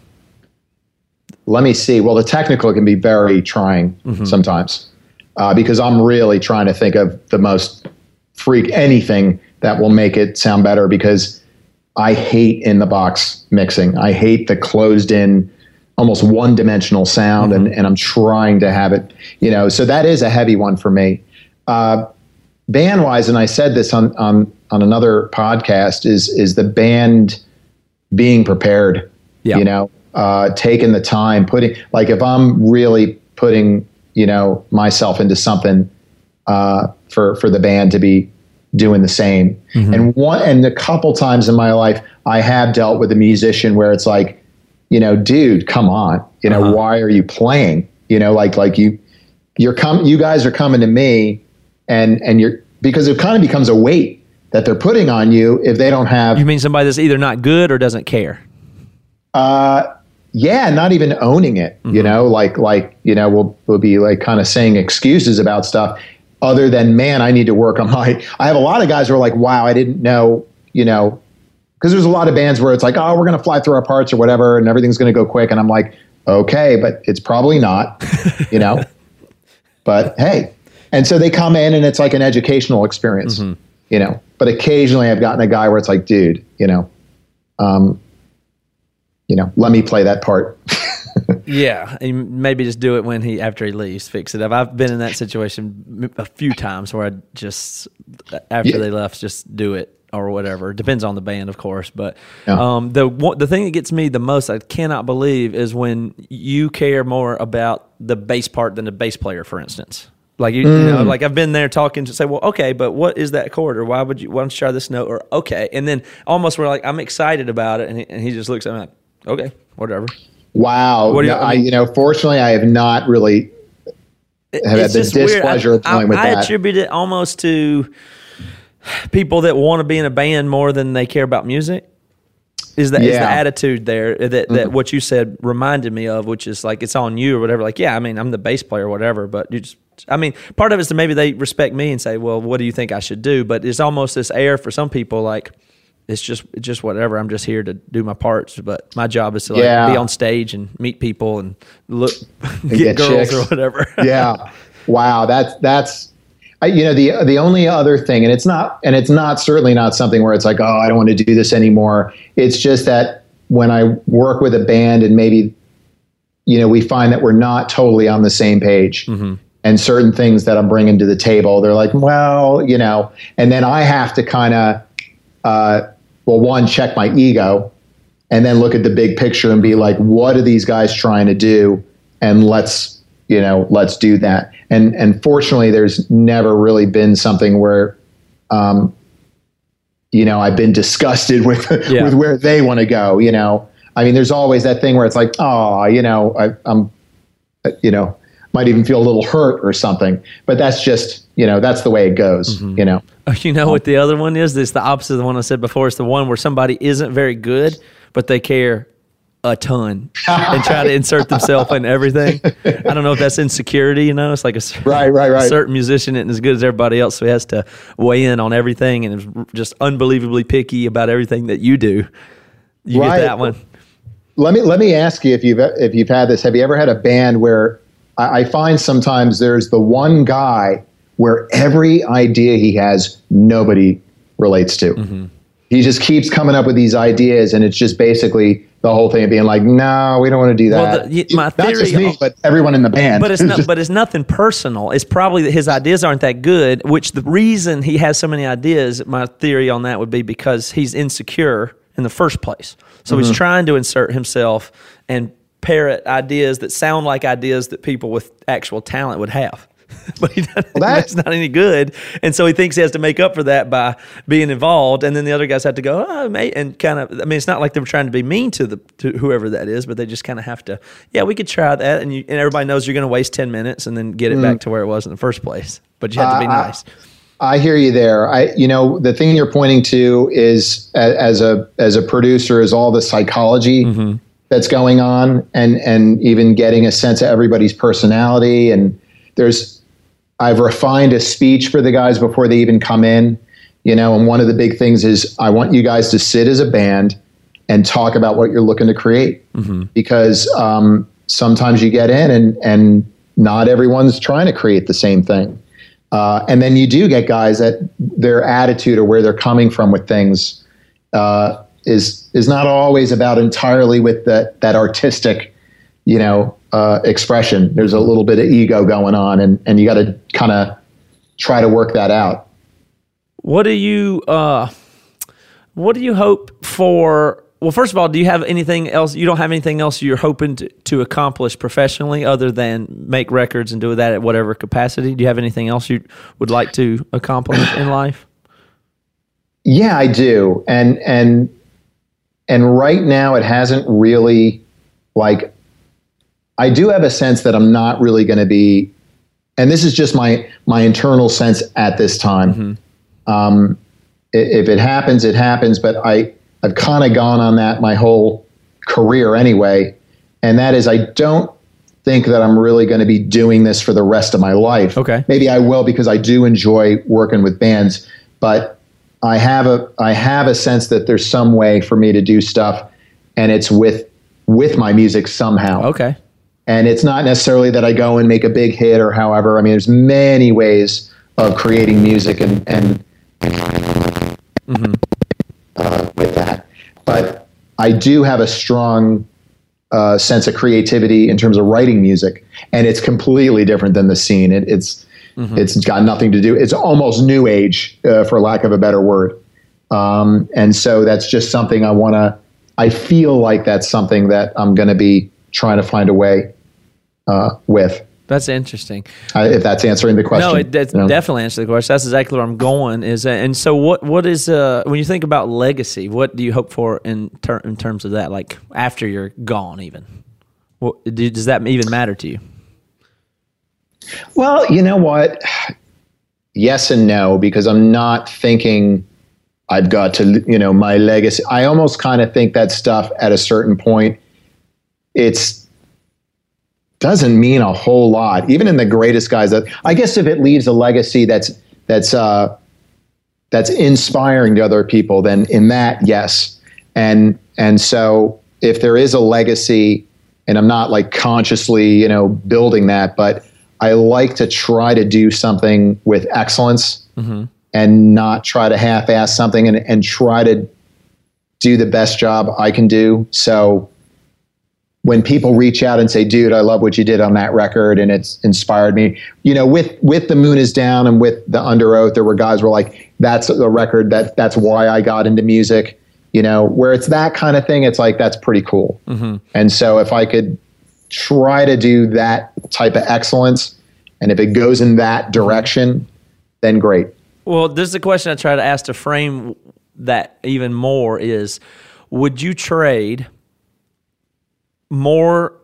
F: Let me see. Well, the technical can be very trying
C: Mm-hmm.
F: sometimes uh, because I'm really trying to think of the most freak anything that will make it sound better because I hate in the box mixing. I hate the closed in, almost one dimensional sound, and, and I'm trying to have it, you know, so that is a heavy one for me. Uh, band wise, and I said this on, on, on another podcast, is, is the band being prepared
C: Yeah.
F: you know uh, taking the time putting like if i'm really putting you know myself into something uh, for for the band to be doing the same. And one and a couple times in my life i have dealt with a musician where it's like you know dude come on. You know why are you playing? You know like like you you're come you guys are coming to me and and you're because it kind of becomes a weight that they're putting on you if they don't have
C: You mean somebody that's either not good or doesn't care?
F: Uh, yeah, not even owning it. You know, like like you know, we'll we'll be like kind of saying excuses about stuff, other than man, I need to work on my. (laughs) I have a lot of guys who are like, wow, I didn't know. You know, because there's a lot of bands where it's like, oh, we're gonna fly through our parts or whatever, and everything's gonna go quick, and I'm like, okay, but it's probably not. (laughs) You know, but hey, and so they come in and it's like an educational experience. You know, but occasionally I've gotten a guy where it's like, dude, you know, um, you know, let me play that part.
C: Yeah, and maybe just do it when he after he leaves, fix it up. I've been in that situation a few times where I just after
F: Yeah.
C: they left, just do it or whatever. Depends on the band, of course. But
F: Yeah.
C: um, the the thing that gets me the most, I cannot believe, is when you care more about the bass part than the bass player, for instance. Like you, you know, like I've been there talking to say, well, okay, but what is that chord, or why would you? Why don't you try this note, or okay, and then almost we're like, I'm excited about it, and he, and he just looks at me like, okay, whatever.
F: Wow.
C: What you-
F: No,
C: I
F: I, you know, fortunately, I have not really have had the displeasure
C: I,
F: of dealing
C: I,
F: with
C: I
F: that.
C: attribute it almost to people that want to be in a band more than they care about music. Is that is the
F: Yeah. Mm-hmm.
C: attitude there that, that what you said reminded me of, which is like it's on you or whatever. Like, yeah, I mean, I'm the bass player or whatever, but you just, I mean, part of it is that maybe they respect me and say, well, what do you think I should do? But it's almost this air for some people, like it's just it's just whatever. I'm just here to do my parts, but my job is to like
F: Yeah.
C: be on stage and meet people and look get,
F: get
C: girls
F: chicks.
C: or whatever. (laughs)
F: yeah. Wow. That's that's. I, you know the the only other thing, and it's not, and it's not certainly not something where it's like, oh, I don't want to do this anymore. It's just that when I work with a band and maybe, you know, we find that we're not totally on the same page, and certain things that I'm bringing to the table, they're like, well, you know, and then I have to kind of, uh, well, one, check my ego, and then look at the big picture and be like, what are these guys trying to do? And let's, you know, let's do that. And and fortunately, there's never really been something where, um, you know, I've been disgusted (laughs) with
C: Yeah.
F: with where they want to go. You know, I mean, there's always that thing where it's like, oh, you know, I, I'm, you know, might even feel a little hurt or something. But that's just, you know, that's the way it goes. You know. (laughs)
C: You know what the other one is? It's the opposite of the one I said before. It's the one where somebody isn't very good, but they care a ton and try to insert themselves in everything. I don't know if that's insecurity. You know, it's like a, cer- (laughs)
F: Right, right, right.
C: certain musician isn't as good as everybody else, so he has to weigh in on everything and is just unbelievably picky about everything that you do. You
F: Right.
C: get that one?
F: Let me let me ask you if you've if you've had this. Have you ever had a band where I, I find sometimes there's the one guy where every idea he has nobody relates to. He just keeps coming up with these ideas, and it's just basically the whole thing of being like, no, we don't want to do
C: Well,
F: that.
C: the- y- my
F: Not just me, but everyone in the band.
C: but it's not (laughs) but it's nothing personal it's probably that his ideas aren't that good which the reason he has so many ideas my theory on that would be because he's insecure in the first place so
F: Mm-hmm.
C: he's trying to insert himself and parrot ideas that sound like ideas that people with actual talent would have (laughs) but he doesn't,
F: Well, that-
C: that's not any good and so he thinks he has to make up for that by being involved and then the other guys have to go oh mate and kind of i mean it's not like they're trying to be mean to the to whoever that is but they just kind of have to yeah we could try that and you and everybody knows you're going to waste 10 minutes and then get it back to where it was in the first place but you have to be
F: Mm. Uh, I-
C: nice
F: I hear you there. I, you know, the thing you're pointing to is a- as a as a producer is all the psychology
C: Mm-hmm.
F: that's going on, and and even getting a sense of everybody's personality. And there's, I've refined a speech for the guys before they even come in. You know, and one of the big things is I want you guys to sit as a band and talk about what you're looking to create, because um, sometimes you get in and and not everyone's trying to create the same thing. Uh, and then you do get guys that their attitude or where they're coming from with things uh, is is not always about entirely with that that artistic, you know, uh, expression. There's a little bit of ego going on, and and you got to kind of try to work that out.
C: what do you uh what do you hope for well first of all do you have anything else you don't have anything else you're hoping to, to accomplish professionally other than make records and do that at whatever capacity do you have anything else you would like to accomplish in life
F: Yeah, I do. And and and right now it hasn't really like I do have a sense that I'm not really going to be and this is just my my internal sense at this time. Um, if it happens, it happens. But I I've kind of gone on that my whole career anyway, and that is I don't think that I'm really going to be doing this for the rest of my life.
C: Okay.
F: maybe I will because I do enjoy working with bands, but I have a I have a sense that there's some way for me to do stuff, and it's with with my music somehow.
C: okay
F: And it's not necessarily that I go and make a big hit or however. I mean, there's many ways of creating music and and uh, with that. But I do have a strong uh, sense of creativity in terms of writing music, and it's completely different than the scene. It, it's it's got nothing to do. It's almost new age, uh, for lack of a better word. Um, and so that's just something I want to. I feel like that's something that I'm going to be trying to find a way uh, with.
C: that's interesting
F: Uh, if that's answering the question.
C: No, it that's
F: you know?
C: definitely answers the question. That's exactly where I'm going. Is and so what? What is uh when you think about legacy? What do you hope for in ter- in terms of that? Like after you're gone, even. What, do, does that even matter to you?
F: Well, you know what? Yes and no, because I'm not thinking I've got to, you know, my legacy. I almost kind of think that stuff at a certain point, it's doesn't mean a whole lot. Even in the greatest guys, that I guess if it leaves a legacy that's that's uh, that's inspiring to other people, then in that, yes. And and so if there is a legacy, and I'm not like consciously, you know, building that, but I like to try to do something with excellence and not try to half-ass something and, and try to do the best job I can do. So when people reach out and say, dude, I love what you did on that record and it's inspired me, you know, with, with the moon is down and with the Underoath, there were guys who were like, that's a record that that's why I got into music, you know, where it's that kind of thing. It's like, that's pretty cool. Mm-hmm. And so if I could try to do that type of excellence, and if it goes in that direction, then great.
C: Well, this is a question I try to ask to frame that even more is would you trade more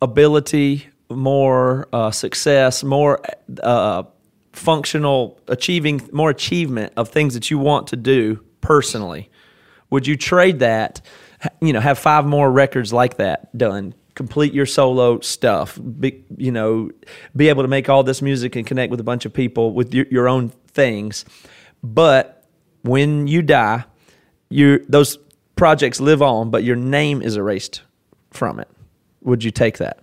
C: ability, more uh, success, more uh, functional achieving, more achievement of things that you want to do personally? Would you trade that? You know, have five more records like that done. Complete your solo stuff. Be, you know, be able to make all this music and connect with a bunch of people with your, your own things. But when you die, you those projects live on, but your name is erased from it. Would you take that?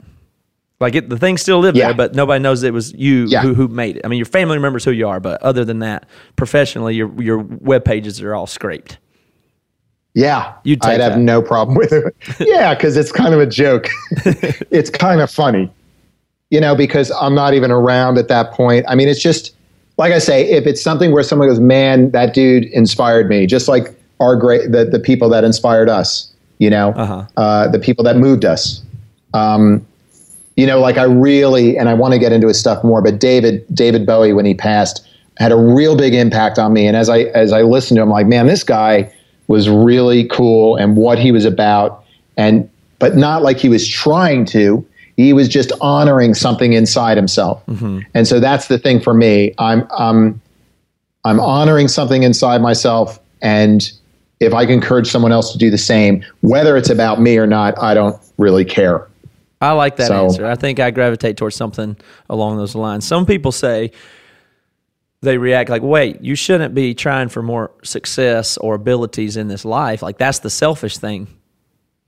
C: Like it, the thing still live
F: Yeah.
C: there, but nobody knows it was you
F: Yeah.
C: who, who made it. I mean, your family remembers who you are, but other than that, professionally, your your web pages are all scraped.
F: Yeah,
C: You'd take
F: I'd have
C: that.
F: no problem with it. (laughs) yeah, because it's kind of a joke. (laughs) it's kind of funny, you know, because I'm not even around at that point. I mean, it's just like I say, if it's something where someone goes, "Man, that dude inspired me," just like our great the the people that inspired us, you know,
C: Uh-huh.
F: uh, the people that moved us. Um, you know, like I really, and I want to get into his stuff more, but David David Bowie when he passed had a real big impact on me. And as I as I listened to him, like, man, this guy was really cool and what he was about, and but not like he was trying to. He was just honoring something inside himself. And so that's the thing for me. I'm I'm I'm honoring something inside myself, and if I can encourage someone else to do the same, whether it's about me or not, I don't really care.
C: I like that
F: So-
C: answer. I think I gravitate towards something along those lines. Some people say they react like, wait, you shouldn't be trying for more success or abilities in this life. Like, that's the selfish thing,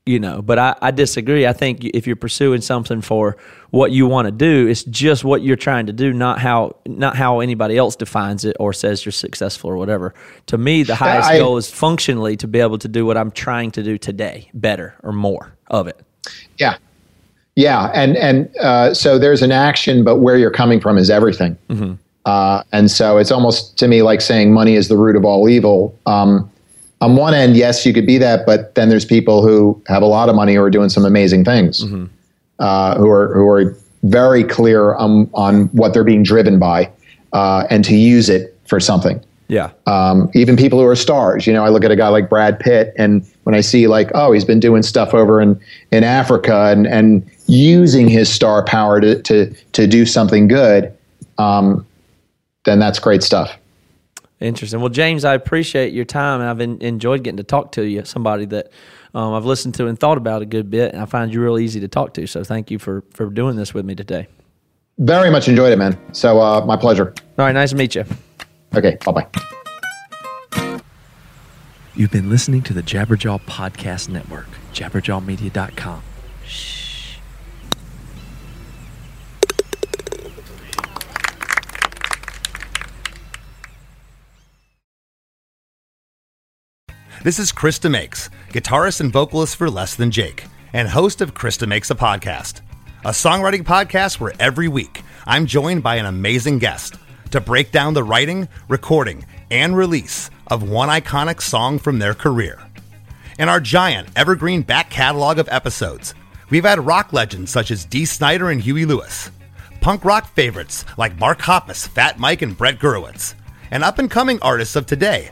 C: you know. But I, I disagree. I think if you're pursuing something for what you want to do, it's just what you're trying to do, not how not how anybody else defines it or says you're successful or whatever. To me, the highest
F: I-
C: goal is functionally to be able to do what I'm trying to do today better or more of it.
F: Yeah. Yeah. And, and uh, so there's an action, but where you're coming from is everything. Uh, and so it's almost to me like saying money is the root of all evil. Um, on one end, yes, you could be that, but then there's people who have a lot of money who are doing some amazing things, uh, who are who are very clear on on what they're being driven by, uh, and to use it for something
C: Yeah.
F: um, even people who are stars. You know, I look at a guy like Brad Pitt, and when I see like, oh, he's been doing stuff over in in Africa and and using his star power to to to do something good, um, then that's great stuff.
C: Interesting. Well, James, I appreciate your time, and I've en- enjoyed getting to talk to you. Somebody that um, I've listened to and thought about a good bit, and I find you real easy to talk to. So, thank you for for doing this with me today.
F: Very much enjoyed it, man. So uh, my pleasure.
C: All right, nice to meet you.
F: Okay, bye bye.
G: You've been listening to the Jabberjaw Podcast Network, jabberjawmedia.com.
H: This is Chris DeMakes, guitarist and vocalist for Less Than Jake, and host of Chris DeMakes a Podcast, a songwriting podcast where every week I'm joined by an amazing guest to break down the writing, recording, and release of one iconic song from their career. In our giant evergreen back catalog of episodes, we've had rock legends such as Dee Snider and Huey Lewis, punk rock favorites like Mark Hoppus, Fat Mike, and Brett Gurewitz, and up and coming artists of today